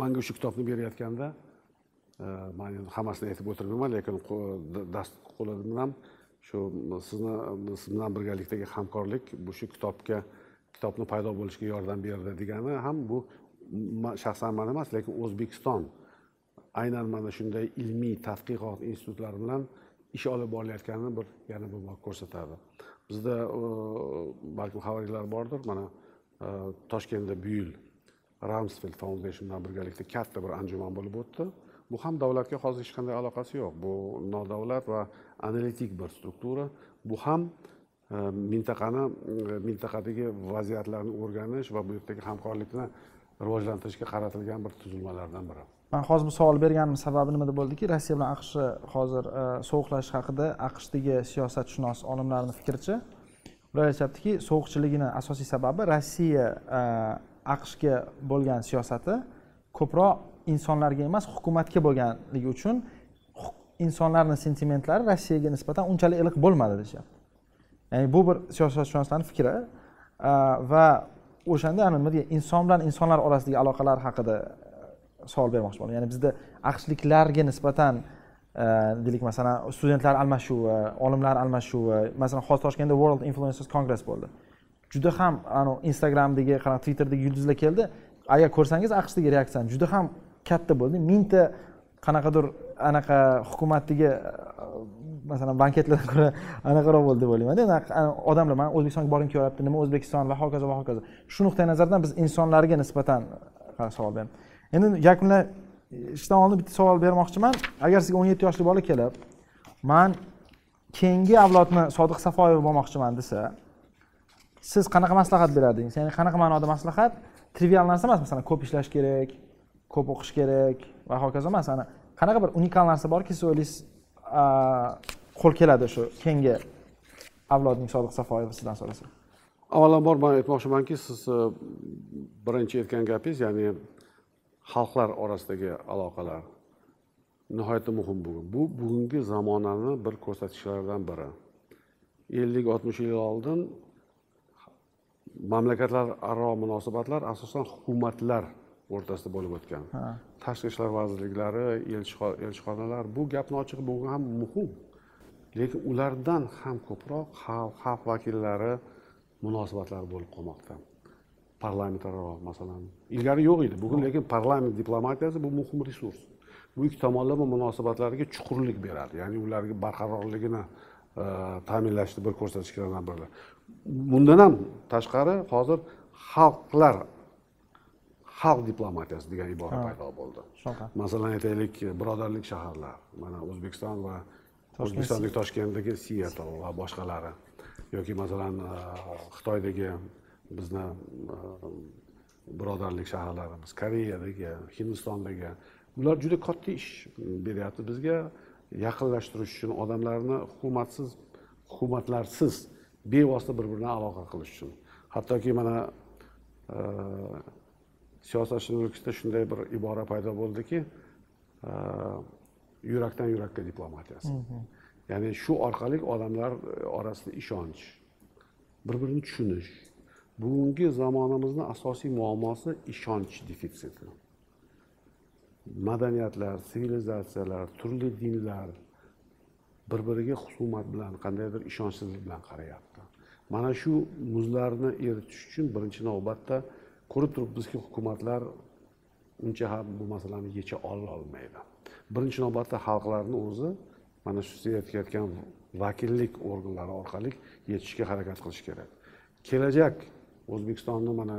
Manga o'sha kitobni berayotganda e, man endi hammasini aytib o'tirmayman lekin dast qo'lidan ham shu sizni siz bilan birgalikdagi hamkorlik bu shu kitobga kitobni paydo bo'lishiga yordam berdi degani ham bu shaxsan man emas lekin o'zbekiston aynan mana shunday ilmiy tadqiqot institutlari bilan ish olib borilayotganini bir yana bir bor ko'rsatadi. Bizda e, balkim xabaringlar bordir mana e, toshkentda bu yil ramsfeld foundation bilan birgalikda katta bir anjuman bo'lib o'tdi. Bu ham davlatga hozir hech qanday aloqasi yo'q. Bu nodavlat va analitik bir struktura. Bu ham e, mintaqani mintaqadagi vaziyatlarni o'rganish va bu yerdagi hamkorlikni rivojlantirishga qaratilgan bir tuzilmalardan biri. Man hozir bu savol berganim sababi nimada bo'ldiki? Rossiya bilan aqshni hozir e, sovuqlashish haqida aqshdagi siyosatshunos olimlarni fikricha ular aytyaptiki sovuqchiligini asosiy sababi rossiya e, aqshga bo'lgan siyosati ko'proq insonlarga emas hukumatga bo'lganligi uchun insonlarni sentimentlari rossiyaga nisbatan unchalik iliq bo'lmadi deyishyapti. Ya'ni bu bir siyosatshunoslarni fikri e, va o'shanda nima deydi inson bilan insonlar orasidagi aloqalar haqida savol bermoqchi bo'ldim. Ya'ni bizda aqshliklarga nisbatan e, deylik masalan studentlar almashuvi olimlar almashuvi masalan hozir toshkentda world influencers congress bo'ldi. Juda ham anavi instagramdagi qanaqa twitterdagi yulduzlar keldi. Agar ko'rsangiz aqshdagi reaksiyani juda ham katta bo'ldi. Mingta qanaqadir anaqa hukumatdagi e, masalan banketlardan ko'ra anaqaroq bo'ldi deb o'ylaymanda e, odamlar mana o'zbekistonga borgim kelyapti nima o'zbekiston va hokazo va hokazo. Shu nuqtai nazardan biz insonlarga nisbatan savol beraman endi yakunlashdan oldin bitta savol bermoqchiman. Agar sizga o'n yetti yoshli bola kelib man keyingi avlodni sodiq safoyev bo'lmoqchiman desa siz qanaqa maslahat beradingiz? Ya'ni qanaqa ma'noda maslahat? Trivial narsa emas masalan ko'p ishlash kerak ko'p o'qish kerak va hokazo emas. Ana qanaqa bir unikal narsa borki siz o'ylaysiz qo'l keladi shu keyingi avlodning sodiq safoyevi sizdan so'rasa. Avvalambor man aytmoqchimanki siz e, birinchi aytgan gapingiz ya'ni xalqlar orasidagi aloqalar nihoyatda muhim bugun. Bu bugungi zamonani bir ko'rsatkichlaridan biri. Ellik oltmish yil oldin mamlakatlar aro munosabatlar asosan hukumatlar o'rtasida bo'lib o'tgan. Tashqi ishlar vazirliklari elchixonalar bu gapni ochig'i bugun ham muhim. Lekin ulardan ham ko'proq xalq xalq vakillari munosabatlari bo'lib qolmoqda parlamentaro masalan. Ilgari yo'q edi. Bugun lekin parlament diplomatiyasi bu muhim resurs. Bu ikki tomonlama munosabatlarga chuqurlik beradi. Ya'ni ularga barqarorligini e, ta'minlashni bir ko'rsatkichlardan biri bundan ham tashqari hozir xalqlar xalq diplomatiyasi degan ibora paydo bo'ldi. Masalan aytaylik birodarlik shaharlar mana o'zbekiston va o'zbekistondagi toshkentdagi sietl va boshqalari. Yoki masalan xitoydagi bizni birodarlik shaharlarimiz koreyadagi hindistondagi bular juda katta ish beryapti bizga. Yaqinlashtirish uchun odamlarni hukumatsiz hukumatlarsiz bevosita bir bilan aloqa qilish uchun. Hattoki mana siyosatchilikda shunday bir ibora paydo bo'ldiki yurakdan yurakka diplomatiyasi ya'ni shu orqali odamlar orasida ishonch bir birini tushunish bugungi zamonamizni asosiy muammosi ishonch defitsiti. Madaniyatlar sivilizatsiyalar turli dinlar bir biriga husumat bilan qandaydir ishonchsizlik bilan qarayapti. Mana shu muzlarni eritish uchun birinchi navbatda ko'rib turibmizki hukumatlar uncha ham bu masalani yecha ololmaydi birinchi navbatda xalqlarni o'zi mana shu siz aytayotgan vakillik organlari orqali yetishga harakat qilish kerak. Kelajak o'zbekistonni mana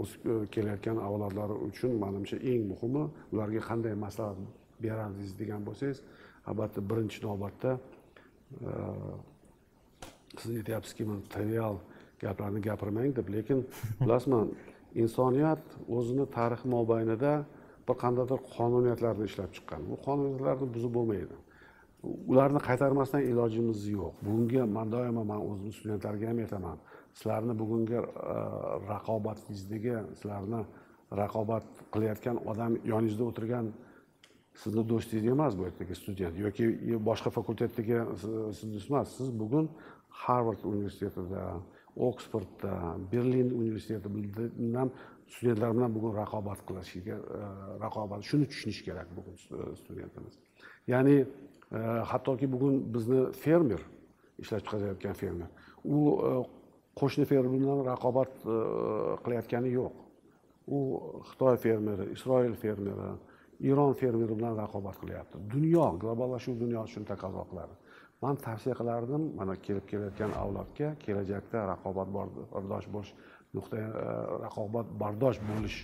o'sib e, e, kelayotgan avlodlar uchun manimcha eng muhimi ularga qanday maslahat berardingiz degan bo'lsangiz albatta birinchi navbatda e, siz aytyapsizki man trivial gaplarni gapirmang deb lekin bilasizmi insoniyat o'zini tarixi mobaynida bir qandaydir qonuniyatlarni ishlab chiqqan. Bu qonuniyatlarni buzib bo'lmaydi. Ularni qaytarmasdan ilojimiz yo'q. Bugungi man doimo man o'zimni studentlarga ham aytaman. Sizlarni bugungi e, raqobatingizdagi sizlarni raqobat qilayotgan odam yoningizda o'tirgan sizni do'stingiz emas bu yerdagi student yoki boshqa fakultetdagi sizni emas. Siz bugun harvard universitetida oksfordda berlin universitetidan studentlar bilan bugun raqobat qilishiga e, raqobat shuni tushunishi kerak bugun studentimiz. Ya'ni hattoki bugun bizni fermer ishlab chiqarayotgan fermer. U e, qo'shni fermer bilan raqobat e, qilayotgani yo'q. U xitoy fermeri isroil fermeri iron fermeri bilan raqobat qilyapti. Dunyo globallashuv dunyosi shuni taqozo qiladi man tavsiya qilardim mana kelib kelayotgan avlodga kelajakda raqobat bardosh bo'lish nuqtai e, raqobat bardosh bo'lish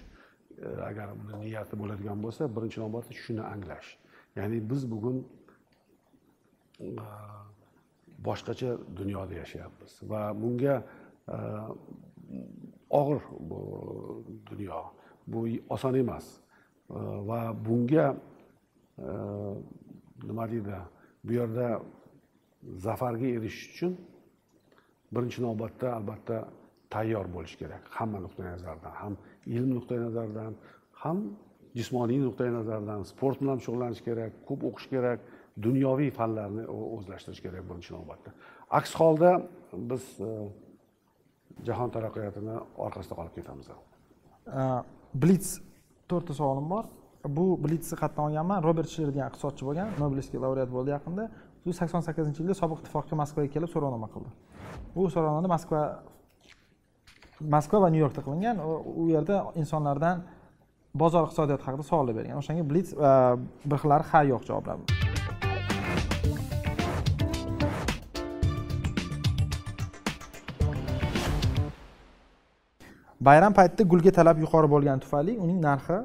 agar agar niyati bo'ladigan bo'lsa birinchi navbatda shuni anglash. Ya'ni biz bugun boshqacha dunyoda yashayapmiz. Va bunga og'ir bu dunyo bu oson emas. Va bunga nima deydi bu yerda zafarga erishish uchun birinchi navbatda albatta tayyor bo'lish kerak. Hamma nuqtai nazardan ham ilm nuqtai nazaridan ham jismoniy nuqtai nazardan sport bilan shug'ullanish kerak ko'p o'qish kerak. Dunyoviy fanlarni o'zlashtirish kerak birinchi navbatda aks holda biz e, jahon taraqqiyotini orqasida qolib ketamiz. E, blitz to'rtta savolim bor. Bu blitzni qayerdan olganman. Robert shiller degan iqtisodchi bo'lgan. Nobelskiy laureat bo'ldi yaqinda. U sakson sakkizinchi yilda sobiq ittifoqqa moskvaga kelib so'rovnoma qildi. Bu so'rovnoma moskva moskva va nyu yorkda qilingan. U yerda insonlardan bozor iqtisodiyoti haqida savollar bergan. O'shanga blitz e, bir xillari ha yo'q javoblar. Bayram paytida gulga talab yuqori bo'lgani tufayli uning narxi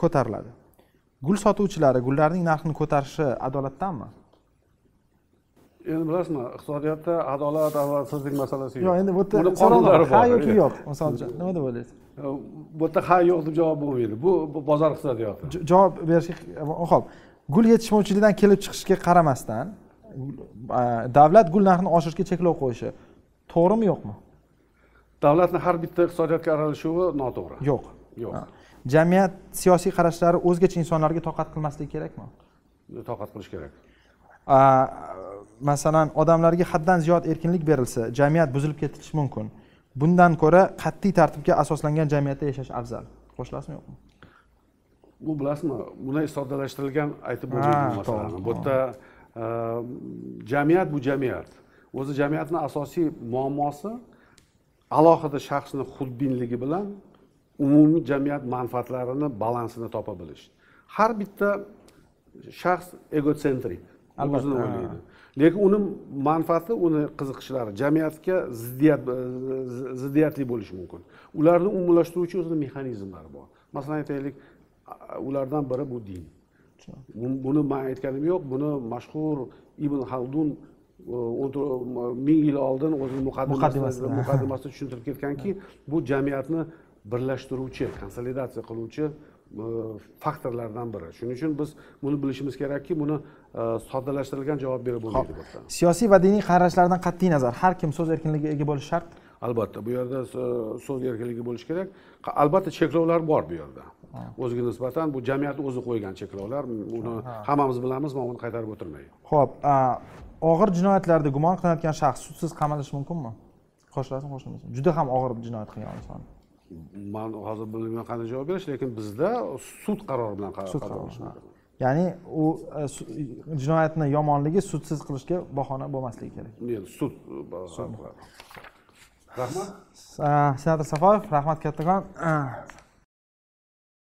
ko'tariladi. Gul sotuvchilari gullarning narxini ko'tarishi adolatdanmi? Endi bilasizmi iqtisodiyotda adolat adolatsizlik masalasi yo'q. Yo'q endi bu yerda so'rovnoma ha yoki yo'q misol uchun nima deb o'ylaysiz? Bu yerda ha yo'q deb javob bo'lmaydi. Bu bozor iqtisodiyoti. Javob berishga ho'p gul yetishmovchiligidan kelib chiqishiga qaramasdan davlat gul narxini oshirishga cheklov qo'yishi to'g'rimi yo'qmi davlatni har bitta iqtisodiyotga aralashuvi noto'g'ri. Yo'q. Yo'q. Jamiyat siyosiy qarashlari o'zgacha insonlarga toqat qilmasligi kerakmi? Toqat qilish kerak. Masalan odamlarga haddan ziyod erkinlik berilsa jamiyat buzilib ketishi mumkin. Bundan ko'ra qat'iy tartibga asoslangan jamiyatda yashash afzal. Qo'shilasizmi yo'qmi? Bu bilasizmi? Bunday soddalashtirilgan aytib bo'lmaydi bu masalani. bu yerda jamiyat bu jamiyat. O'zi jamiyatni asosiy muammosi alohida shaxsni xudbinligi bilan umumiy jamiyat manfaatlarini balansini topa bilish. Har bitta shaxs egotsentrик o'zini o'ylaydi. Lekin uni manfaati uni qiziqishlari jamiyatga ziddiyat zi- ziddiyatli bo'lishi mumkin. Ularni umumlashtiruvchi o'zini mexanizmlari bor. Masalan aytaylik ulardan biri bu din. Bu- buni man aytganim yo'q buni mashhur ibn xaldun ming yil oldin o'zini muqaddimasida Muqaddimasida. tushuntirib ketganki bu jamiyatni birlashtiruvchi konsolidatsiya qiluvchi faktorlardan biri. Shuning uchun biz buni bilishimiz kerakki buni e, soddalashtirilgan javob berib bo'lmaydi bu yerda siyosiy va diniy qarashlardan qat'iy nazar. Har kim so'z erkinligiga ega bo'lishi shart. Albatta bu yerda so- so'z erkinligi bo'lishi kerak. Albatta cheklovlar bor bu yerda. O'ziga nisbatan bu jamiyat o'zi qo'ygan cheklovlar. Uni hammamiz bilamiz man uni qaytarib o'tirmayman ho'p og'ir jinoyatlarda gumon qilinayotgan shaxs sudsiz qamalishi mumkinmi? Qo'shilasizmi qo'shilmasin juda ham og'ir jinoyat qilgan inson. Man hozir bilmayman qanday javob berish lekin bizda sud qarori bilan Sud qarori, ya'ni u e, jinoyatni yomonligi sudsiz qilishga bahona bo'lmasligi kerak. Sud rahmat. A, senator safoyev rahmat kattakon